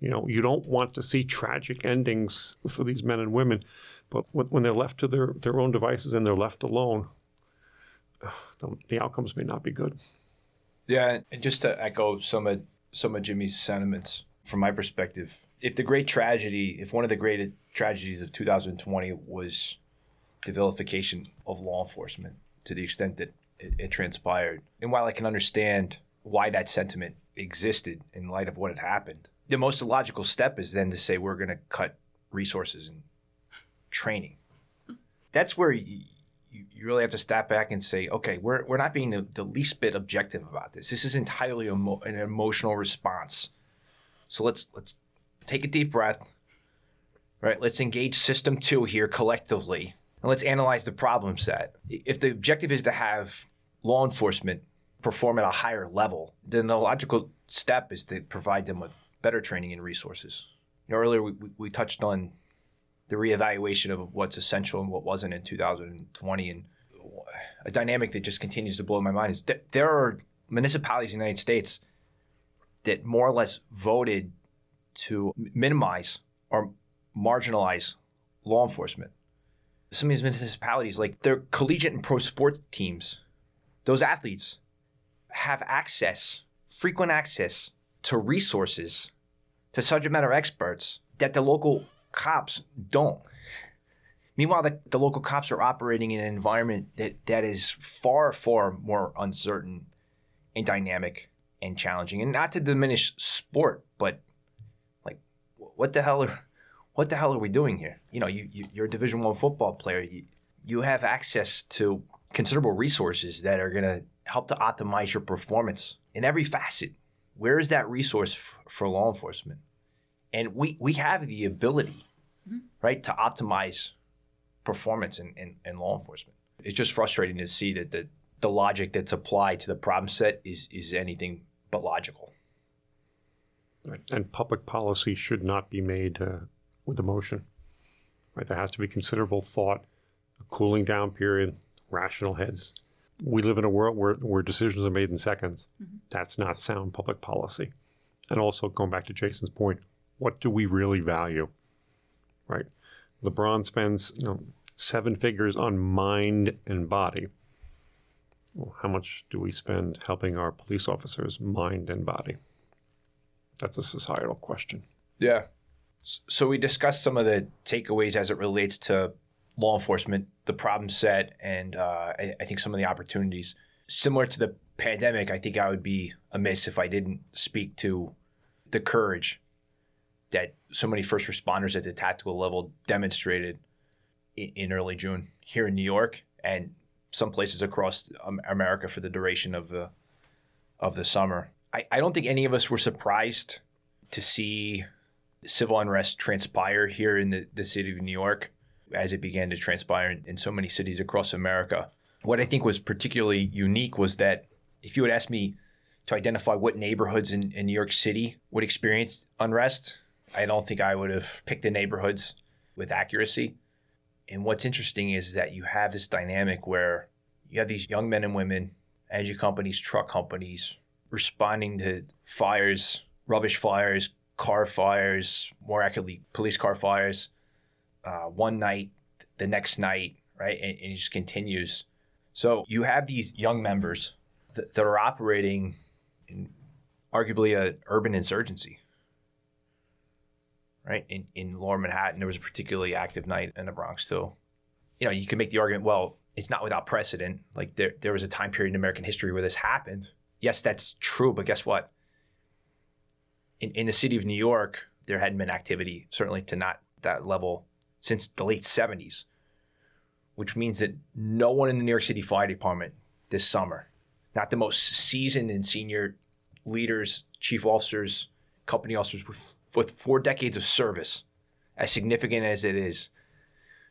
You know, you don't want to see tragic endings for these men and women, but when, they're left to their, their own devices and they're left alone, the, the outcomes may not be good. Yeah, and just to echo some of some of Jimmy's sentiments, from my perspective, if the great tragedy, if one of the great tragedies of 2020 was the vilification of law enforcement to the extent that it, it transpired, and while I can understand why that sentiment existed in light of what had happened, the most logical step is then to say we're going to cut resources and training. That's where you, you really have to step back and say, okay, we're, we're not being the, the least bit objective about this. This is entirely emo- an emotional response so let's let's take a deep breath. Right? Let's engage system 2 here collectively and let's analyze the problem set. If the objective is to have law enforcement perform at a higher level, then the logical step is to provide them with better training and resources. You know, earlier we, we touched on the reevaluation of what's essential and what wasn't in 2020, and a dynamic that just continues to blow my mind is that there are municipalities in the United States that more or less voted to minimize or marginalize law enforcement. Some of these municipalities, like their collegiate and pro sports teams, those athletes have access, frequent access to resources, to subject matter experts that the local cops don't. Meanwhile, the, the local cops are operating in an environment that, that is far, far more uncertain and dynamic and challenging. And not to diminish sport, but like, what the hell are what the hell are we doing here? You know, you, you are a Division One football player. You you have access to considerable resources that are going to help to optimize your performance in every facet. Where is that resource f- for law enforcement? And we we have the ability, mm-hmm. right, to optimize performance in, in, in law enforcement. It's just frustrating to see that the the logic that's applied to the problem set is is anything but logical. And public policy should not be made uh, with emotion. Right? There has to be considerable thought, a cooling down period, rational heads. we live in a world where, where decisions are made in seconds. Mm-hmm. That's not sound public policy. And also, going back to Jason's point, what do we really value? Right? LeBron spends you know, seven figures on mind and body. Well, how much do we spend helping our police officers mind and body? That's a societal question. Yeah. So we discussed some of the takeaways as it relates to law enforcement, the problem set, and uh, I, I, think some of the opportunities. Similar to the pandemic, I think I would be amiss if I didn't speak to the courage that so many first responders at the tactical level demonstrated in, in early June here in New York and some places across America for the duration of the of the summer. I, I don't think any of us were surprised to see civil unrest transpire here in the, the city of New York as it began to transpire in, in so many cities across America. What I think was particularly unique was that if you had asked me to identify what neighborhoods in, in New York City would experience unrest, I don't think I would have picked the neighborhoods with accuracy. And what's interesting is that you have this dynamic where you have these young men and women, engine companies, truck companies, responding to fires, rubbish fires, car fires, more accurately, police car fires, uh, one night, the next night, right? And, and, it just continues. So you have these young members that, that are operating in arguably an urban insurgency, right? In, in lower Manhattan, there was a particularly active night in the Bronx, too. You know, you can make the argument, well, it's not without precedent. Like there, there was a time period in American history where this happened. Yes, that's true, but guess what? In, in the city of New York, there hadn't been activity, certainly to not that level since the late 70s, which means that no one in the New York City Fire Department this summer, not the most seasoned and senior leaders, chief officers, company officers with, with four decades of service, as significant as it is,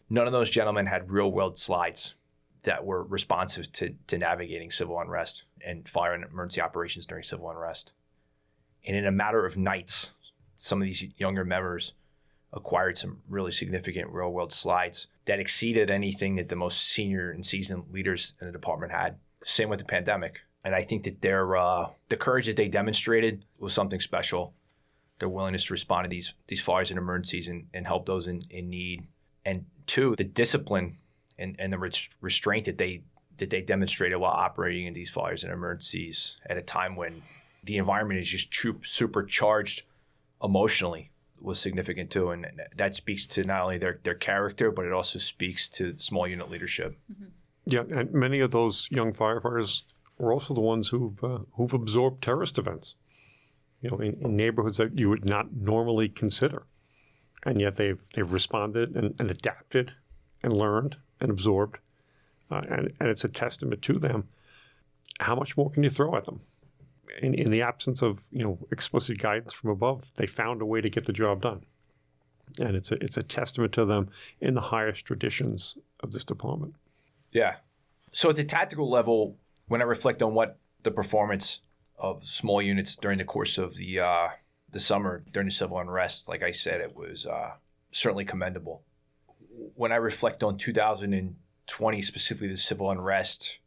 none of those gentlemen had real world slides that were responsive to, to navigating civil unrest and fire and emergency operations during civil unrest. And in a matter of nights, some of these younger members acquired some really significant real world slides that exceeded anything that the most senior and seasoned leaders in the department had. Same with the pandemic. And I think that their uh, the courage that they demonstrated was something special. Their willingness to respond to these these fires and emergencies and, and help those in, in need. And two, the discipline and, and the restraint that they that they demonstrated while operating in these fires and emergencies at a time when the environment is just supercharged emotionally was significant too, and that speaks to not only their their character, but it also speaks to small unit leadership. Mm-hmm. Yeah, and many of those young firefighters were also the ones who've uh, who've absorbed terrorist events, you know, in, in, neighborhoods that you would not normally consider, and yet they've they've responded and, and adapted, and learned and absorbed, uh, and and it's a testament to them. How much more can you throw at them? In, in the absence of you know explicit guidance from above, they found a way to get the job done, and it's a it's a testament to them in the highest traditions of this department. Yeah. So at the tactical level, when I reflect on what the performance of small units during the course of the uh, the summer during the civil unrest, like I said, it was uh, certainly commendable. When I reflect on 2020, specifically the civil unrest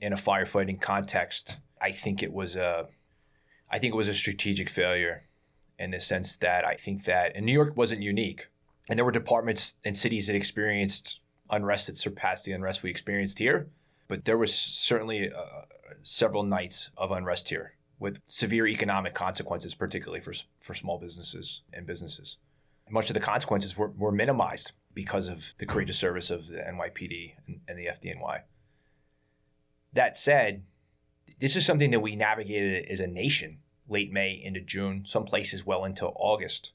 in a firefighting context, I think it was a, I think it was a strategic failure, in the sense that I think that and New York wasn't unique, and there were departments and cities that experienced unrest that surpassed the unrest we experienced here, but there was certainly uh, several nights of unrest here with severe economic consequences, particularly for for small businesses and businesses. Much of the consequences were, were minimized because of the courageous service of the NYPD and, and the FDNY. That said, this is something that we navigated as a nation late May into June, some places well into August.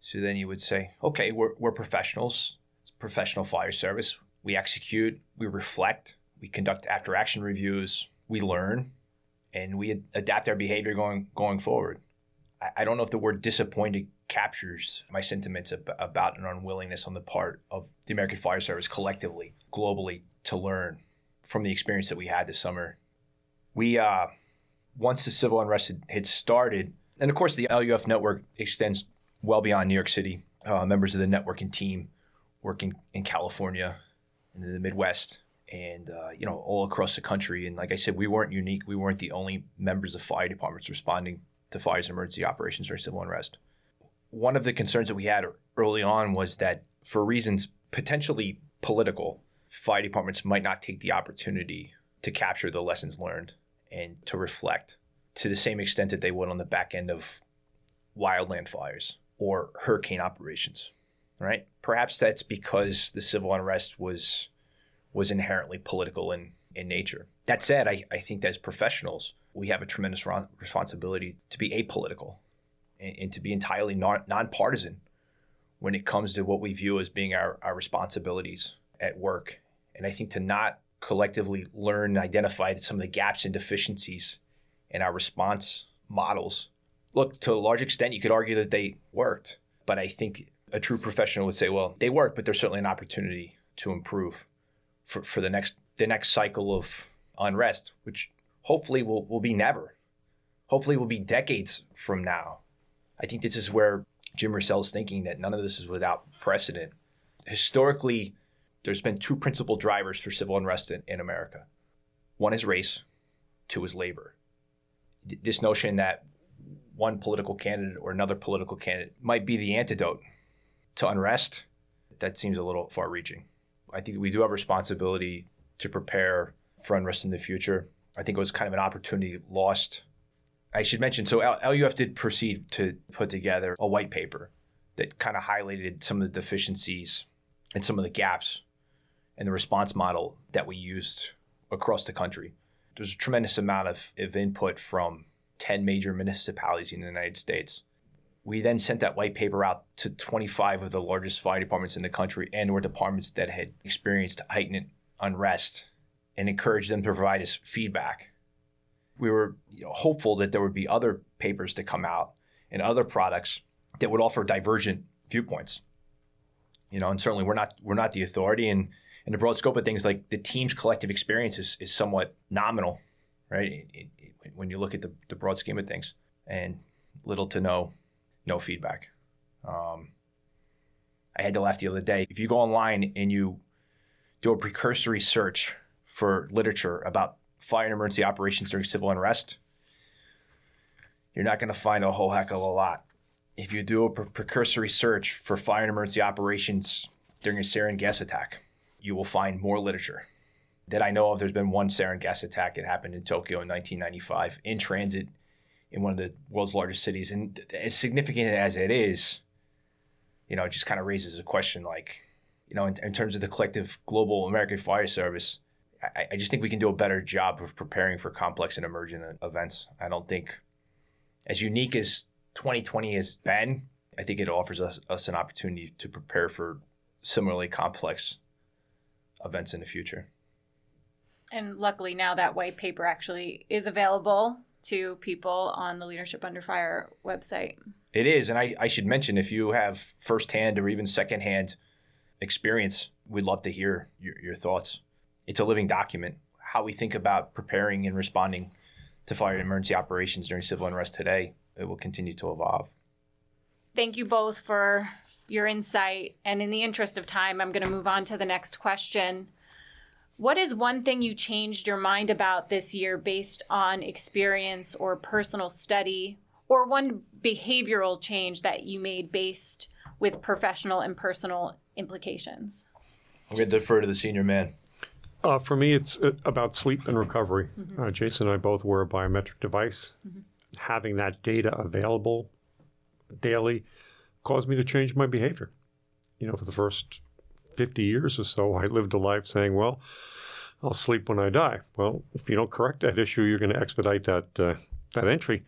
So then you would say, okay, we're, we're professionals, it's professional fire service. We execute, we reflect, we conduct after action reviews, we learn, and we adapt our behavior going going forward. I, I don't know if the word disappointed captures my sentiments ab- about an unwillingness on the part of the American Fire Service collectively, globally, to learn from the experience that we had this summer we uh, once the civil unrest had, started, and of course the LUF network extends well beyond New York City. Uh, members of the networking team working in California, in the Midwest, and uh, you know all across the country. And like I said, we weren't unique. We weren't the only members of fire departments responding to fires emergency operations or civil unrest. One of the concerns that we had early on was that for reasons potentially political, fire departments might not take the opportunity to capture the lessons learned and to reflect to the same extent that they would on the back end of wildland fires or hurricane operations, right? Perhaps that's because the civil unrest was was inherently political in, in nature. That said, I, I think as professionals, we have a tremendous responsibility to be apolitical and, and to be entirely non- nonpartisan when it comes to what we view as being our, our responsibilities at work. And I think to not collectively learn and identify some of the gaps and deficiencies in our response models. Look, to a large extent, you could argue that they worked, but I think a true professional would say, well, they worked, but there's certainly an opportunity to improve for, for the next the next cycle of unrest, which hopefully will, will be never. Hopefully will be decades from now. I think this is where Jim Russell's thinking that none of this is without precedent. Historically, there's been two principal drivers for civil unrest in, in America. One is race, two is labor. This notion that one political candidate or another political candidate might be the antidote to unrest, that seems a little far reaching. I think we do have responsibility to prepare for unrest in the future. I think it was kind of an opportunity lost. I should mention so LUF did proceed to put together a white paper that kind of highlighted some of the deficiencies and some of the gaps in the response model that we used across the country. There's a tremendous amount of, of input from 10 major municipalities in the United States. We then sent that white paper out to 25 of the largest fire departments in the country and or departments that had experienced heightened unrest and encouraged them to provide us feedback. We were you know, hopeful that there would be other papers to come out and other products that would offer divergent viewpoints. You know, and certainly we're not we're not the authority and in the broad scope of things, like the team's collective experience is, is somewhat nominal, right? It, it, it, when you look at the, the broad scheme of things, and little to no no feedback. Um, I had to laugh the other day. If you go online and you do a precursory search for literature about fire and emergency operations during civil unrest, you're not going to find a whole heck of a lot. If you do a precursory search for fire and emergency operations during a sarin gas attack, you will find more literature. That I know of, there's been one sarin gas attack. It happened in Tokyo in 1995 in transit in one of the world's largest cities. And as significant as it is, you know, it just kind of raises a question like, you know, in, in terms of the collective global American Fire Service, I, I, just think we can do a better job of preparing for complex and emergent events. I don't think, as unique as 2020 has been, I think it offers us, us an opportunity to prepare for similarly complex events in the future. And luckily now that white paper actually is available to people on the Leadership Under Fire website. It is. And I, I should mention if you have firsthand or even secondhand experience, we'd love to hear your, your thoughts. It's a living document. How we think about preparing and responding to fire and emergency operations during civil unrest today, it will continue to evolve. Thank you both for your insight. And in the interest of time, I'm going to move on to the next question. What is one thing you changed your mind about this year based on experience or personal study, or one behavioral change that you made based with professional and personal implications? I'm going to defer to the senior man. Uh, for me, it's uh, about sleep and recovery. Mm-hmm. Uh, Jason and I both wear a biometric device. Mm-hmm. Having that data available daily caused me to change my behavior. You know, for the first 50 years or so, I lived a life saying, well, I'll sleep when I die. Well, if you don't correct that issue, you're going to expedite that, uh, that entry.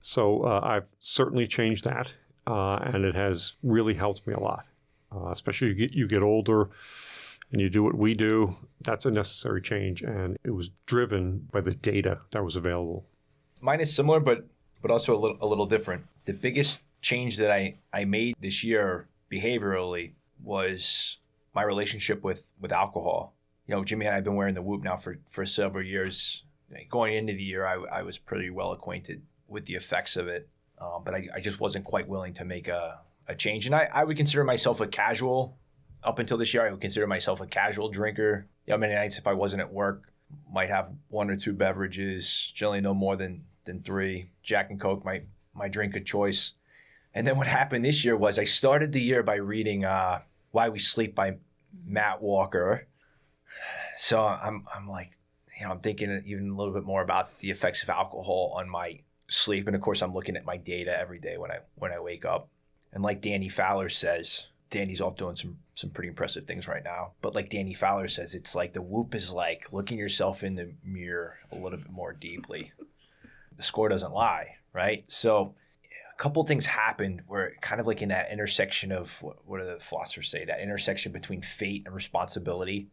So uh, I've certainly changed that, uh, and it has really helped me a lot. Uh, especially you get, you get older and you do what we do, that's a necessary change, and it was driven by the data that was available. Mine is similar, but but also a little a little different. The biggest change that I, I made this year behaviorally was my relationship with, with alcohol. You know, Jimmy and I have been wearing the Whoop now for, for several years. Going into the year, I, I was pretty well acquainted with the effects of it, uh, but I, I just wasn't quite willing to make a, a change. And I, I would consider myself a casual up until this year, I would consider myself a casual drinker. You know, many nights if I wasn't at work, might have one or two beverages. Generally, no more than than three. Jack and Coke, my my drink of choice. And then what happened this year was I started the year by reading uh, "Why We Sleep" by Matt Walker. So I'm I'm like, you know, I'm thinking even a little bit more about the effects of alcohol on my sleep, and of course, I'm looking at my data every day when I when I wake up. And like Danny Fowler says, Danny's off doing some some pretty impressive things right now. But like Danny Fowler says, it's like the whoop is like looking yourself in the mirror a little bit more deeply. The score doesn't lie, right? So couple things happened where kind of like in that intersection of what, do the philosophers say? That intersection between fate and responsibility.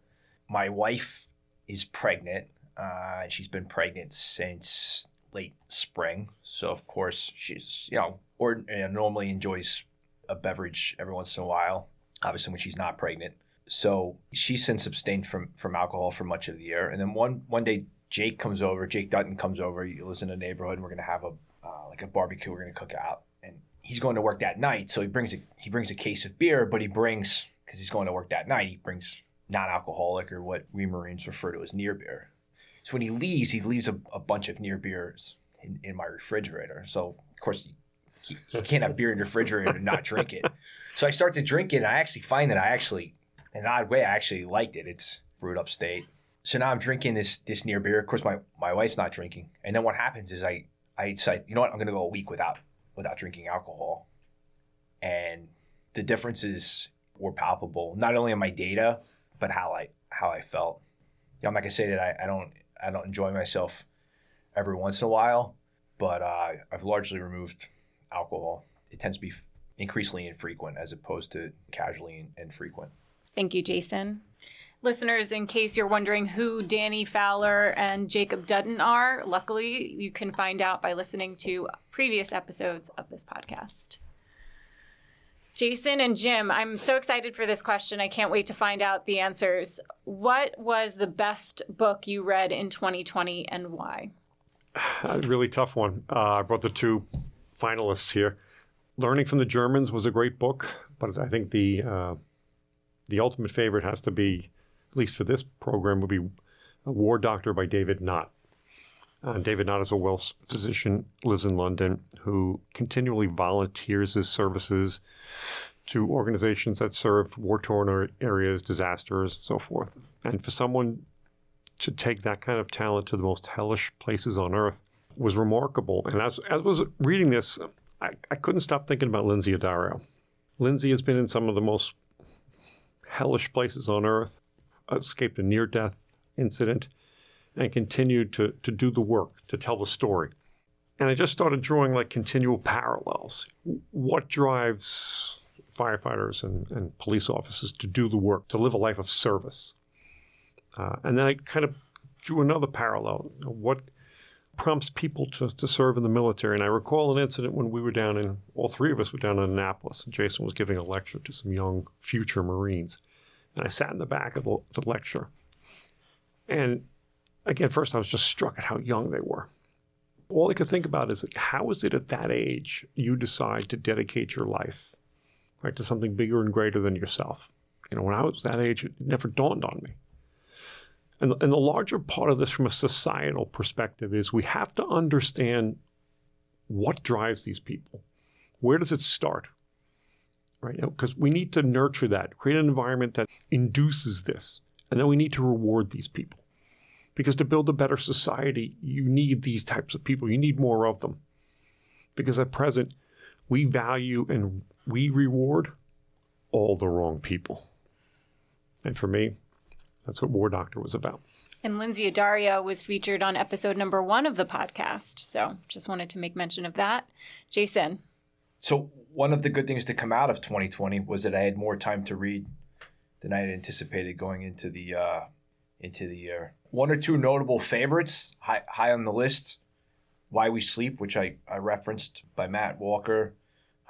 My wife is pregnant. Uh, and she's been pregnant since late spring. So of course she's you know or normally enjoys a beverage every once in a while. Obviously when she's not pregnant. So she's since abstained from from alcohol for much of the year. And then one one day Jake comes over. Jake Dutton comes over. He lives in a neighborhood, and we're gonna have a uh, like a barbecue. We're gonna cook out, and he's going to work that night. So he brings a he brings a case of beer, but he brings because he's going to work that night. He brings non-alcoholic or what we Marines refer to as near beer. So when he leaves, he leaves a, a bunch of near beers in, in my refrigerator. So of course you, you can't have beer in your refrigerator and not drink it. So I start to drink it, and I actually find that I actually, in an odd way, I actually liked it. It's brewed upstate. So now I'm drinking this this near beer. Of course, my, my wife's not drinking. And then what happens is I I decide, you know what, I'm gonna go a week without without drinking alcohol. And the differences were palpable, not only in my data, but how I how I felt. You know, I'm not gonna say that I, I don't I don't enjoy myself every once in a while, but uh, I've largely removed alcohol. It tends to be increasingly infrequent as opposed to casually infrequent. Thank you, Jason. Listeners, in case you're wondering who Danny Fowler and Jacob Dutton are, luckily you can find out by listening to previous episodes of this podcast. Jason and Jim, I'm so excited for this question. I can't wait to find out the answers. What was the best book you read in 2020 and why? A really tough one. Uh, I brought the two finalists here. Learning from the Germans was a great book, but I think the uh, the ultimate favorite has to be, at least for this program, would be a War Doctor by David Nott. Uh, David Nott is a Welsh physician, lives in London, who continually volunteers his services to organizations that serve war-torn areas, disasters, and so forth. And for someone to take that kind of talent to the most hellish places on earth was remarkable. And as, as I was reading this, I, I couldn't stop thinking about Lynsey Addario. Lynsey has been in some of the most hellish places on earth, escaped a near death incident, and continued to, to do the work, to tell the story. And I just started drawing like continual parallels. What drives firefighters and, and police officers to do the work, to live a life of service? Uh, and then I kind of drew another parallel. What prompts people to, to serve in the military? And I recall an incident when we were down in, all three of us were down in Annapolis, and Jason was giving a lecture to some young future Marines. And I sat in the back of the, the lecture. And again, first I was just struck at how young they were. All I could think about is how is it at that age you decide to dedicate your life right to something bigger and greater than yourself? You know, when I was that age, it never dawned on me. And, and the larger part of this from a societal perspective is we have to understand what drives these people. Where does it start? Right? Because we need to nurture that, create an environment that induces this. And then we need to reward these people. Because to build a better society, you need these types of people. You need more of them. Because at present, we value and we reward all the wrong people. And for me, that's what War Doctor was about. And Lynsey Addario was featured on episode number one of the podcast. So just wanted to make mention of that. Jason. So, one of the good things to come out of 2020 was that I had more time to read than I had anticipated going into the uh, into the year. One or two notable favorites high, high on the list Why We Sleep, which I, I referenced by Matt Walker.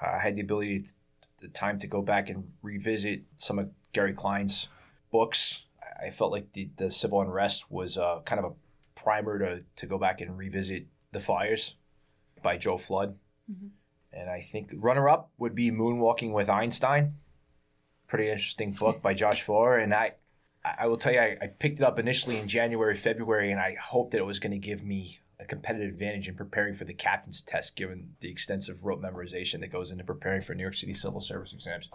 I had the ability, to, the time to go back and revisit some of Gary Klein's books. I felt like the, the civil unrest was uh, kind of a primer to, to go back and revisit The Fires by Joe Flood. Mm-hmm. And I think runner up would be Moonwalking with Einstein pretty interesting book by Josh Foer, and I, I will tell you, I, I picked it up initially in January, February, and I hoped that it was going to give me a competitive advantage in preparing for the captain's test, given the extensive rote memorization that goes into preparing for New York City civil service exams.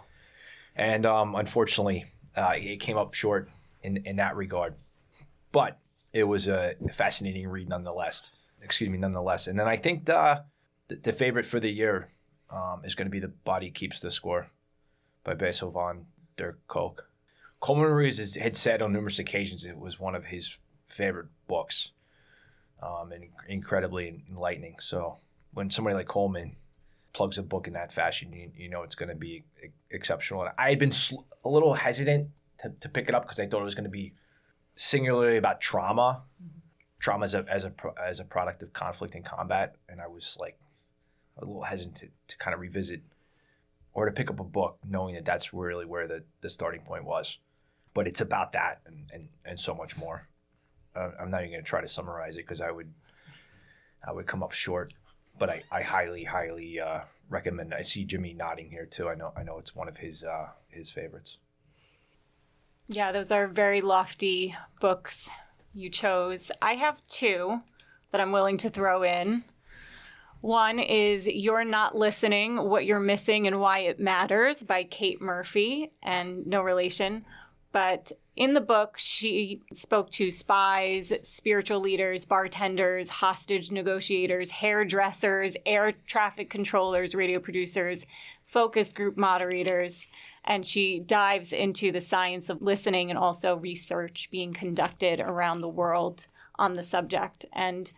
And um, unfortunately, uh, it came up short in, in that regard. But it was a fascinating read nonetheless. Excuse me, nonetheless. And then I think the, the, the favorite for the year um, is going to be The Body Keeps the Score by Bessel van der Kolk. Coleman Ruiz had said on numerous occasions it was one of his favorite books um, and incredibly enlightening. So when somebody like Coleman plugs a book in that fashion, you, you know it's going to be exceptional. And I had been sl- a little hesitant to, to pick it up because I thought it was going to be singularly about trauma, mm-hmm. trauma as a, as a as a product of conflict and combat, and I was like a little hesitant to, kind of revisit or to pick up a book knowing that that's really where the, the starting point was. But it's about that and, and, and so much more uh, I'm not even going to try to summarize it because I would I would come up short. But I, I highly highly uh, recommend. I see Jimmy nodding here too. I know I know it's one of his uh, his favorites. Yeah, those are very lofty books you chose. I have two that I'm willing to throw in. One is You're Not Listening What You're Missing and Why It Matters by Kate Murphy, and no relation. But in the book, she spoke to spies, spiritual leaders, bartenders, hostage negotiators, hairdressers, air traffic controllers, radio producers, focus group moderators, and she dives into the science of listening and also research being conducted around the world on the subject. And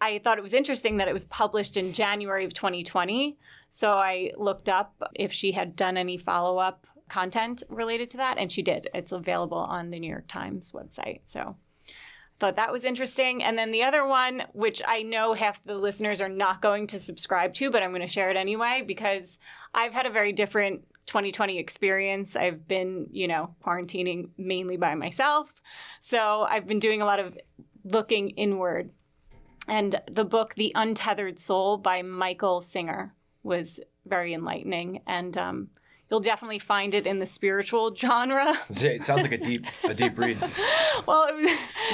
I thought it was interesting that it was published in January of 2020. So I looked up if she had done any follow up content related to that, and she did. It's available on the New York Times website. So I thought that was interesting. And then the other one, which I know half the listeners are not going to subscribe to, but I'm going to share it anyway because I've had a very different 2020 experience. I've been, you know, quarantining mainly by myself. So I've been doing a lot of looking inward. And the book, The Untethered Soul by Michael Singer, was very enlightening. And um, you'll definitely find it in the spiritual genre. It sounds like a deep a deep read. well,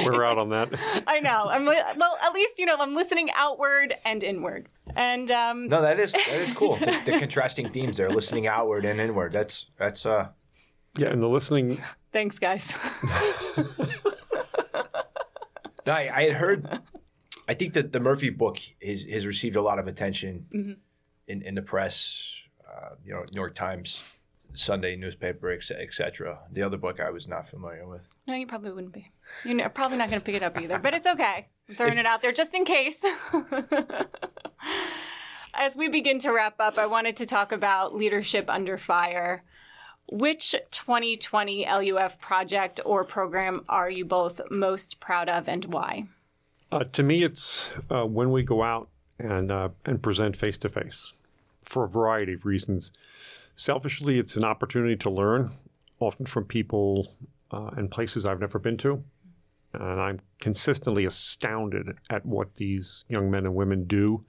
we're out on that. I know. I'm well. At least you know I'm listening outward and inward. And um, no, that is that is cool. The, the contrasting themes there, listening outward and inward. That's that's uh. Yeah, and the listening. Thanks, guys. no, I, I, had heard. I think that the Murphy book has has received a lot of attention mm-hmm. in in the press uh, you know, New York Times, Sunday newspaper, etc. The other book I was not familiar with. No, you probably wouldn't be. You're probably not going to pick it up either, but it's okay. I'm throwing it out there just in case. As we begin to wrap up, I wanted to talk about leadership under fire. Which 2020 LUF project or program are you both most proud of and why? Uh, to me, it's uh, when we go out and, uh, and present face to face for a variety of reasons. Selfishly, it's an opportunity to learn, often from people uh, and places I've never been to. And I'm consistently astounded at what these young men and women do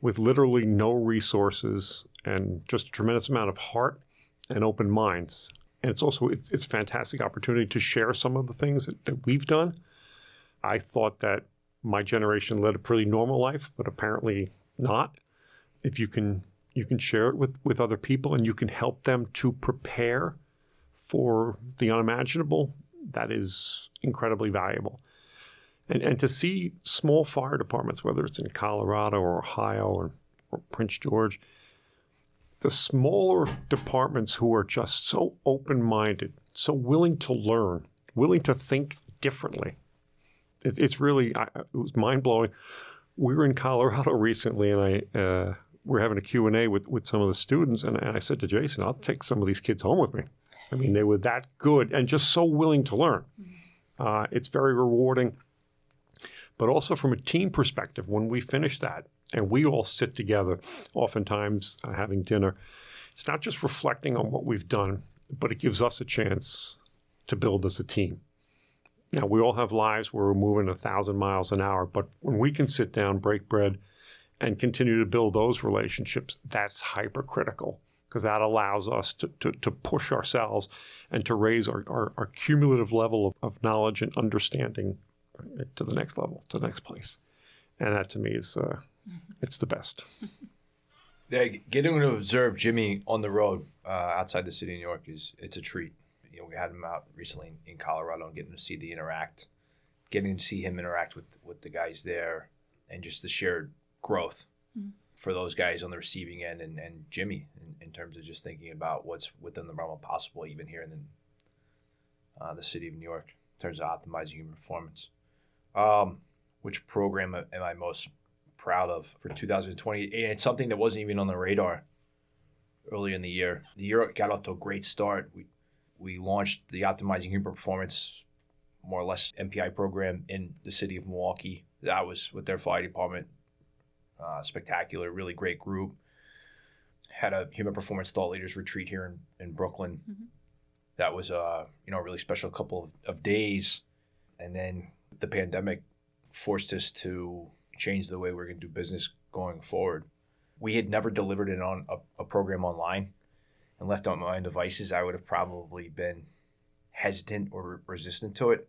with literally no resources and just a tremendous amount of heart and open minds. And it's also it's, it's a fantastic opportunity to share some of the things that, that we've done. I thought that my generation led a pretty normal life, but apparently not. If you can you can share it with, with other people and you can help them to prepare for the unimaginable. That is incredibly valuable. And, and to see small fire departments, whether it's in Colorado or Ohio or, or Prince George, the smaller departments who are just so open minded, so willing to learn, willing to think differently. It, it's really, I, it was mind blowing. We were in Colorado recently, and I uh, we're having a Q&A with, with some of the students, and, and I said to Jason, I'll take some of these kids home with me. I mean, they were that good and just so willing to learn. Uh, it's very rewarding. But also from a team perspective, when we finish that and we all sit together, oftentimes uh, having dinner, it's not just reflecting on what we've done, but it gives us a chance to build as a team. Now, we all have lives where we're moving a thousand miles an hour, but when we can sit down, break bread, and continue to build those relationships, that's hypercritical because that allows us to, to, to, push ourselves and to raise our, our, our cumulative level of, of, knowledge and understanding to the next level, to the next place. And that to me is, uh, it's the best. Yeah, getting to observe Jimmy on the road uh, outside the city of New York is it's a treat. Know, we had him out recently in, in Colorado and getting to see the interact, getting to see him interact with with the guys there, and just the shared growth mm-hmm. for those guys on the receiving end and, and Jimmy in, in, terms of just thinking about what's within the realm of possible, even here in the, uh, the city of New York, in terms of optimizing human performance. Um, which program am I most proud of for 2020. And it's something that wasn't even on the radar early in the year. The year got off to a great start. We we launched the Optimizing Human Performance, more or less MPI program in the city of Milwaukee. That was with their fire department. Uh, spectacular, really great group. Had a human performance thought leaders retreat here in, in Brooklyn. Mm-hmm. That was a uh, you know a really special couple of, of days, and then the pandemic forced us to change the way we're going to do business going forward. We had never delivered it on a, a program online and left on my own devices. I would have probably been hesitant or resistant to it.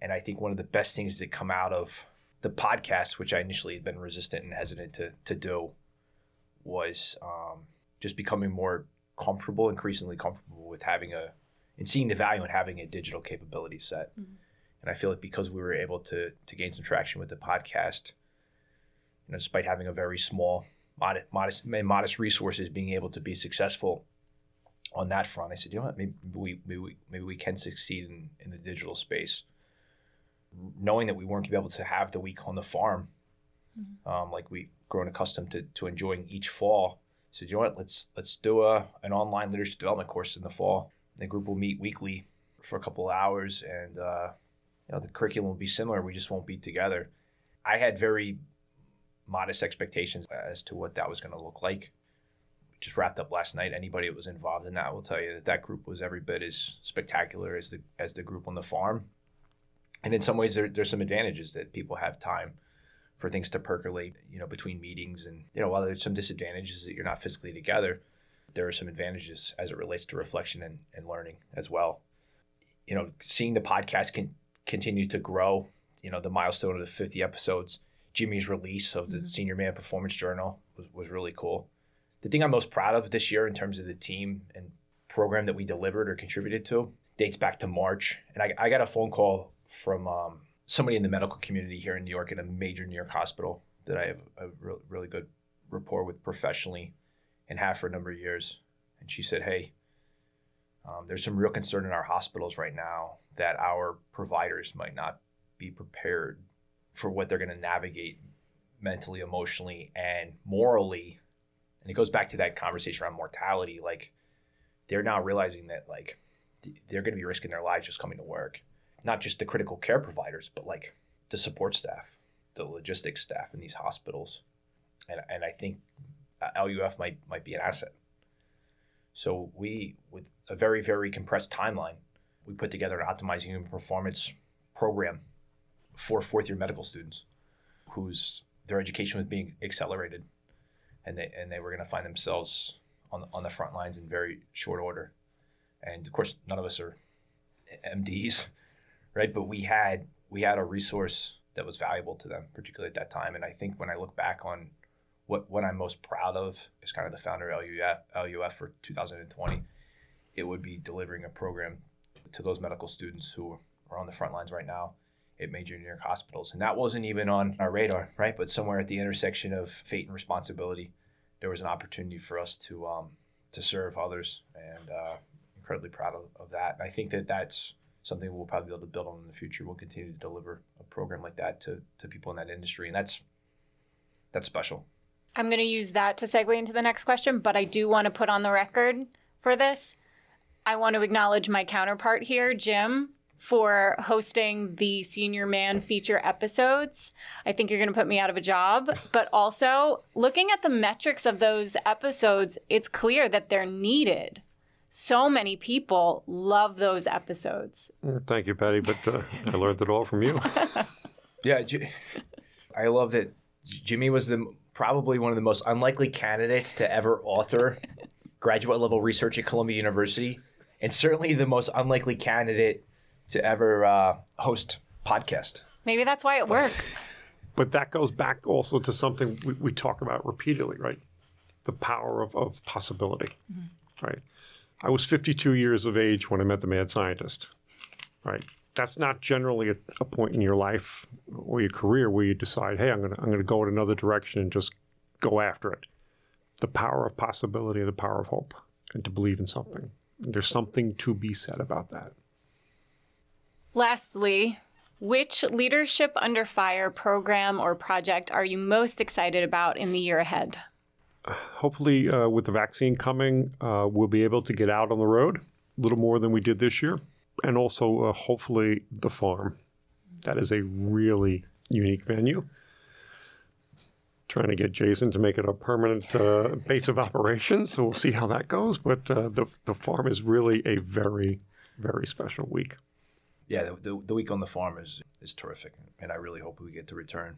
And I think one of the best things that come out of the podcast, which I initially had been resistant and hesitant to, to do, was um, just becoming more comfortable, increasingly comfortable with having a, and seeing the value in having a digital capability set. Mm-hmm. And I feel like because we were able to to gain some traction with the podcast, you know, despite having a very small, modest, modest, modest resources, being able to be successful on that front, I said, you know what, maybe we maybe we, maybe we can succeed in, in the digital space. Knowing that we weren't going to be able to have the week on the farm, mm-hmm. um, like we grown accustomed to, to enjoying each fall, I said, you know what, let's let's do a an online leadership development course in the fall. The group will meet weekly for a couple of hours and uh, you know the curriculum will be similar we just won't be together i had very modest expectations as to what that was going to look like. We just wrapped up last night. Anybody that was involved in that will tell you that that group was every bit as spectacular as the as the group on the farm. And in some ways there, there's some advantages that people have time for things to percolate you know between meetings and you know while there's some disadvantages that you're not physically together there are some advantages as it relates to reflection and, and learning as well. You know seeing the podcast can continue to grow. You know, the milestone of the 50 episodes, Jimmy's release of the mm-hmm. Senior Man Performance Journal was, was really cool. The thing I'm most proud of this year in terms of the team and program that we delivered or contributed to dates back to March. And I, I got a phone call from um, somebody in the medical community here in New York in a major New York hospital that I have a re- really good rapport with professionally and have for a number of years. And she said, Hey, um, there's some real concern in our hospitals right now that our providers might not be prepared for what they're going to navigate mentally, emotionally, and morally. And it goes back to that conversation around mortality. Like they're now realizing that like they're going to be risking their lives just coming to work. Not just the critical care providers, but like the support staff, the logistics staff in these hospitals. And, and I think uh, LUF might might be an asset. So we, with a very very compressed timeline, we put together an optimizing human performance program for fourth year medical students whose their education was being accelerated and they and they were going to find themselves on the, on the front lines in very short order. And of course none of us are MDs right? But we had we had a resource that was valuable to them particularly at that time. And I think when I look back on what what I'm most proud of is kind of the founder of LUF, LUF for 2020 it would be delivering a program to those medical students who are on the front lines right now at major New York hospitals. And that wasn't even on our radar, right? But somewhere at the intersection of fate and responsibility, there was an opportunity for us to um, to serve others, and uh, incredibly proud of, of that. And I think that that's something we'll probably be able to build on in the future. We'll continue to deliver a program like that to, to people in that industry, and that's that's special. I'm going to use that to segue into the next question, but I do want to put on the record for this I want to acknowledge my counterpart here, Jim, for hosting the Senior Man feature episodes. I think you're going to put me out of a job. But also, looking at the metrics of those episodes, it's clear that they're needed. So many people love those episodes. Mm, thank you, Patty. But uh, I learned it all from you. yeah, I love that Jimmy was the probably one of the most unlikely candidates to ever author graduate level research at Columbia University, and certainly the most unlikely candidate to ever uh, host podcast. Maybe that's why it works. But that goes back also to something we, we talk about repeatedly, right? The power of, of possibility, right? I was 52 years of age when I met the mad scientist, right? That's not generally a, a point in your life or your career where you decide, hey, I'm gonna I'm gonna go in another direction and just go after it. The power of possibility, the power of hope, and to believe in something. There's something to be said about that. Lastly, which Leadership Under Fire program or project are you most excited about in the year ahead? hopefully, uh, with the vaccine coming, uh, we'll be able to get out on the road a little more than we did this year. And also, uh, hopefully, the farm. That is a really unique venue. Trying to get Jason to make it a permanent uh, base of operations. So we'll see how that goes. But uh, the, the farm is really a very, very special week. Yeah, the, the, week on the farm is, is terrific, and I really hope we get to return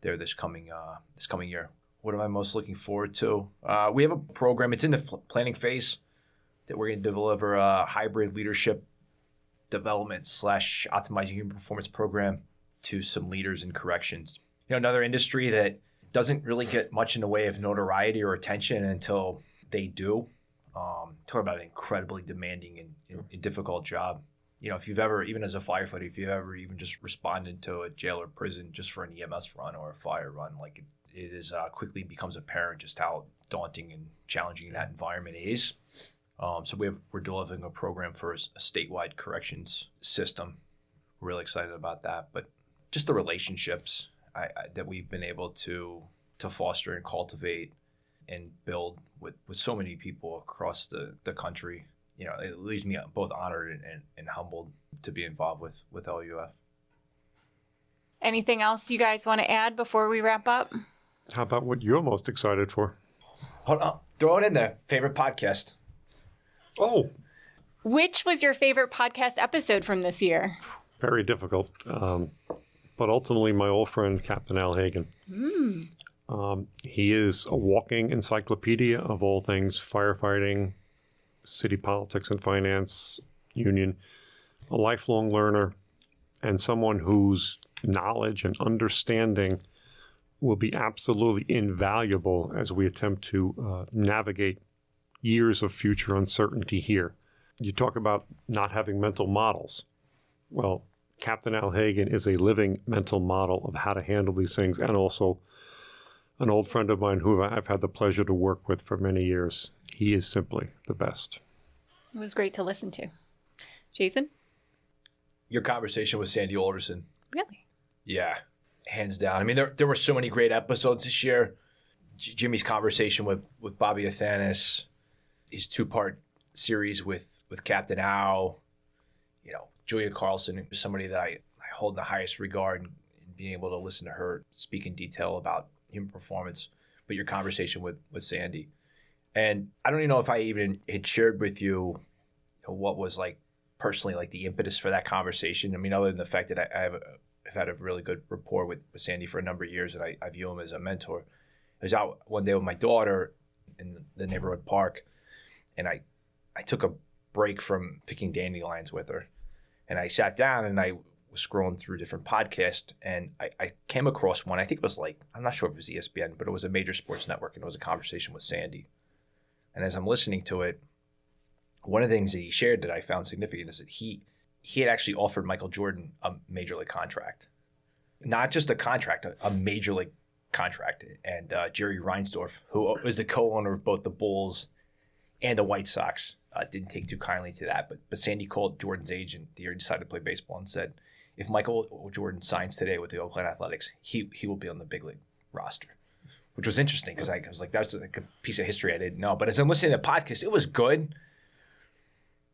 there this coming uh, this coming year. What am I most looking forward to? Uh, we have a program. It's in the planning phase that we're going to deliver a hybrid leadership development slash optimizing human performance program to some leaders in corrections. You know, another industry that doesn't really get much in the way of notoriety or attention until they do. Um, talk about an incredibly demanding and, and, and difficult job. You know, if you've ever, even as a firefighter, if you've ever even just responded to a jail or prison just for an EMS run or a fire run, like it, it is uh, quickly becomes apparent just how daunting and challenging that environment is. Um, so we have, we're developing a program for a statewide corrections system. We're really excited about that, but just the relationships I, I, that we've been able to to foster and cultivate and build with, with so many people across the, the country. You know, it leaves me both honored and, and, and humbled to be involved with, with LUF. Anything else you guys want to add before we wrap up? How about what you're most excited for? Hold on, throw it in there. Favorite podcast. Oh, Which was your favorite podcast episode from this year? very difficult. Um, but ultimately, my old friend Captain Al Hagen. Um, he is a walking encyclopedia of all things firefighting, city politics and finance, union, a lifelong learner, and someone whose knowledge and understanding will be absolutely invaluable as we attempt to uh, navigate years of future uncertainty here. You talk about not having mental models. Well, Captain Al Hagen is a living mental model of how to handle these things, and also an old friend of mine who I've had the pleasure to work with for many years. He is simply the best. It was great to listen to. Jason? Your conversation with Sandy Alderson Really? Yeah, hands down. I mean, there, there were so many great episodes this year. J- Jimmy's conversation with, with Bobby Athanas, his two part series with, with Captain Al, you know, Julia Carlson, who's somebody that I, I hold in the highest regard, and being able to listen to her speak in detail about human performance, but your conversation with, with Sandy. And I don't even know if I even had shared with you, what was like personally like the impetus for that conversation. I mean, other than the fact that I, I have a, I've had a really good rapport with, with Sandy for a number of years, and I, I view him as a mentor. I was out one day with my daughter in the neighborhood park, and I, I took a break from picking dandelions with her, and I sat down and I was scrolling through different podcasts, and I, I came across one. I think it was like I'm not sure if it was ESPN, but it was a major sports network, and it was a conversation with Sandy. And as I'm listening to it, one of the things that he shared that I found significant is that he he had actually offered Michael Jordan a major league contract, not just a contract, a, major league contract. And uh, Jerry Reinsdorf, who is the co-owner of both the Bulls and the White Sox, uh, didn't take too kindly to that. But but Sandy called Jordan's agent the year he decided to play baseball and said, if Michael Jordan signs today with the Oakland Athletics, he he will be on the big league roster. Which was interesting because I was like, that's like a piece of history I didn't know. But as I'm listening to the podcast, it was good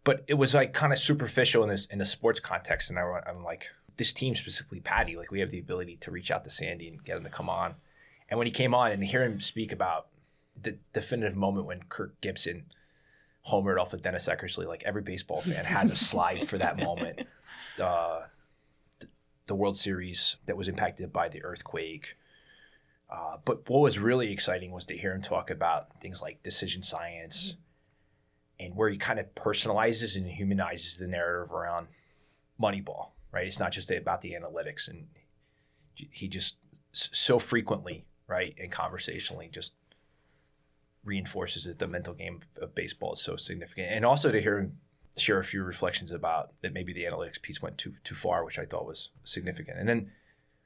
but it was like kind of superficial in this in the sports context. And I, I'm like, this team specifically, Patty, like we have the ability to reach out to Sandy and get him to come on. And when he came on and hear him speak about the definitive moment when Kirk Gibson homered off of Dennis Eckersley, like every baseball fan has a slide for that moment. Uh, the World Series that was impacted by the earthquake, Uh, but what was really exciting was to hear him talk about things like decision science and where he kind of personalizes and humanizes the narrative around Moneyball, right? It's not just about the analytics. And he just so frequently, right, and conversationally just reinforces that the mental game of baseball is so significant. And also to hear him share a few reflections about that maybe the analytics piece went too too far, which I thought was significant. And then,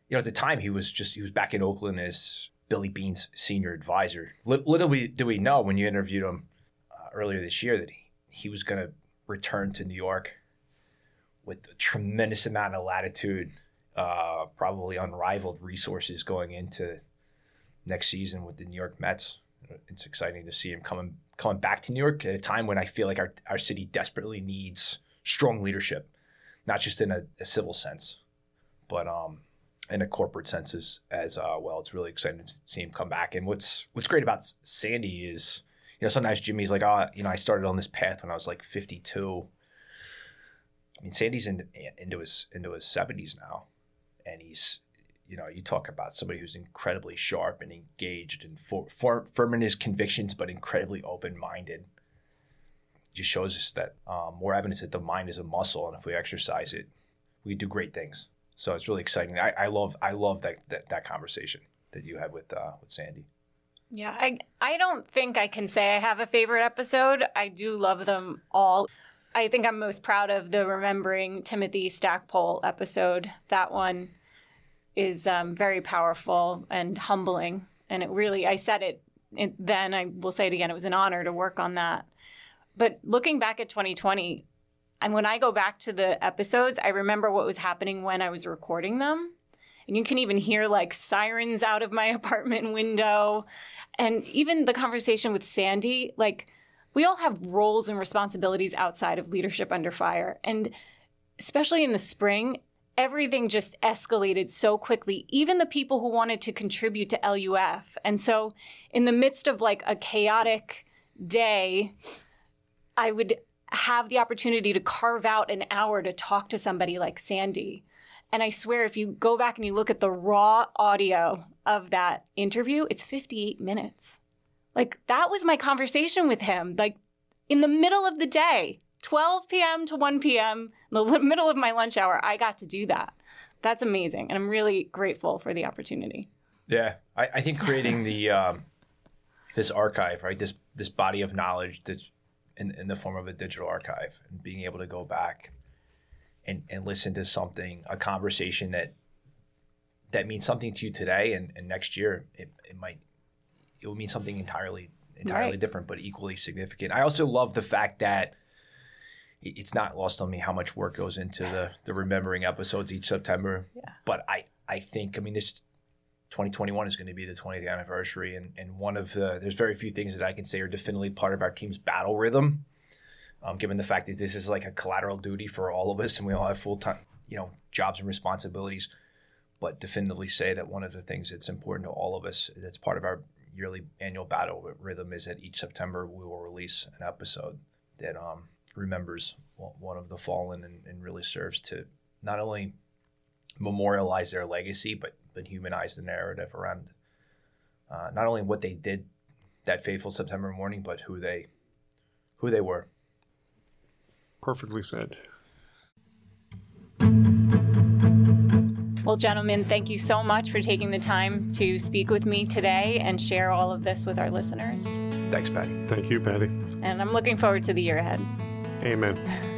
you know, at the time he was just he was back in Oakland as Billy Beane's senior advisor. Little we, do we know when you interviewed him uh, earlier this year that he, he was going to return to New York with a tremendous amount of latitude, uh, probably unrivaled resources going into next season with the New York Mets. It's exciting to see him coming coming back to New York at a time when I feel like our, our city desperately needs strong leadership, not just in a, a civil sense, but um, in a corporate sense as, as uh, well. It's really exciting to see him come back. And what's what's great about Sandy is, you know, sometimes Jimmy's like, oh, you know, I started on this path when I was like 52. I mean, Sandy's in, into his into his 70s now, and he's you know, you talk about somebody who's incredibly sharp and engaged and for, for, firm in his convictions, but incredibly open minded. Just shows us that um, more evidence that the mind is a muscle, and if we exercise it, we do great things. So it's really exciting. I, I love I love that, that that conversation that you had with uh, with Sandy. Yeah, I I don't think I can say I have a favorite episode. I do love them all. I think I'm most proud of the remembering Timothy Stackpole episode. That one is um, very powerful and humbling. And it really, I said it, it then, I will say it again, it was an honor to work on that. But looking back at 2020, and when I go back to the episodes, I remember what was happening when I was recording them. And you can even hear like sirens out of my apartment window. And even the conversation with Sandy, like we all have roles and responsibilities outside of leadership under fire. And especially in the spring, everything just escalated so quickly, even the people who wanted to contribute to LUF. And so, in the midst of like a chaotic day, I would have the opportunity to carve out an hour to talk to somebody like Sandy. And I swear, if you go back and you look at the raw audio of that interview, it's 58 minutes. Like, that was my conversation with him, like in the middle of the day. 12 p.m. to 1 p.m., the middle of my lunch hour, I got to do that. That's amazing. And I'm really grateful for the opportunity. Yeah. I, I think creating the, um, this archive, right? This, this body of knowledge that's in, in the form of a digital archive and being able to go back and, and listen to something, a conversation that, that means something to you today and, and next year, it, it might, it will mean something entirely, entirely right. different, but equally significant. I also love the fact that, it's not lost on me how much work goes into the the remembering episodes each September. Yeah. But I I think I mean this 2021 is going to be the 20th anniversary, and and one of the there's very few things that I can say are definitively part of our team's battle rhythm. Um, given the fact that this is like a collateral duty for all of us, and we all have full time you know jobs and responsibilities, but definitively say that one of the things that's important to all of us that's part of our yearly annual battle rhythm is that each September we will release an episode that um, remembers one of the fallen and, and really serves to not only memorialize their legacy, but but humanize the narrative around uh, not only what they did that fateful September morning, but who they who they were. Perfectly said. Well, gentlemen, thank you so much for taking the time to speak with me today and share all of this with our listeners. Thanks, Patty. Thank you, Patty. And I'm looking forward to the year ahead. Amen.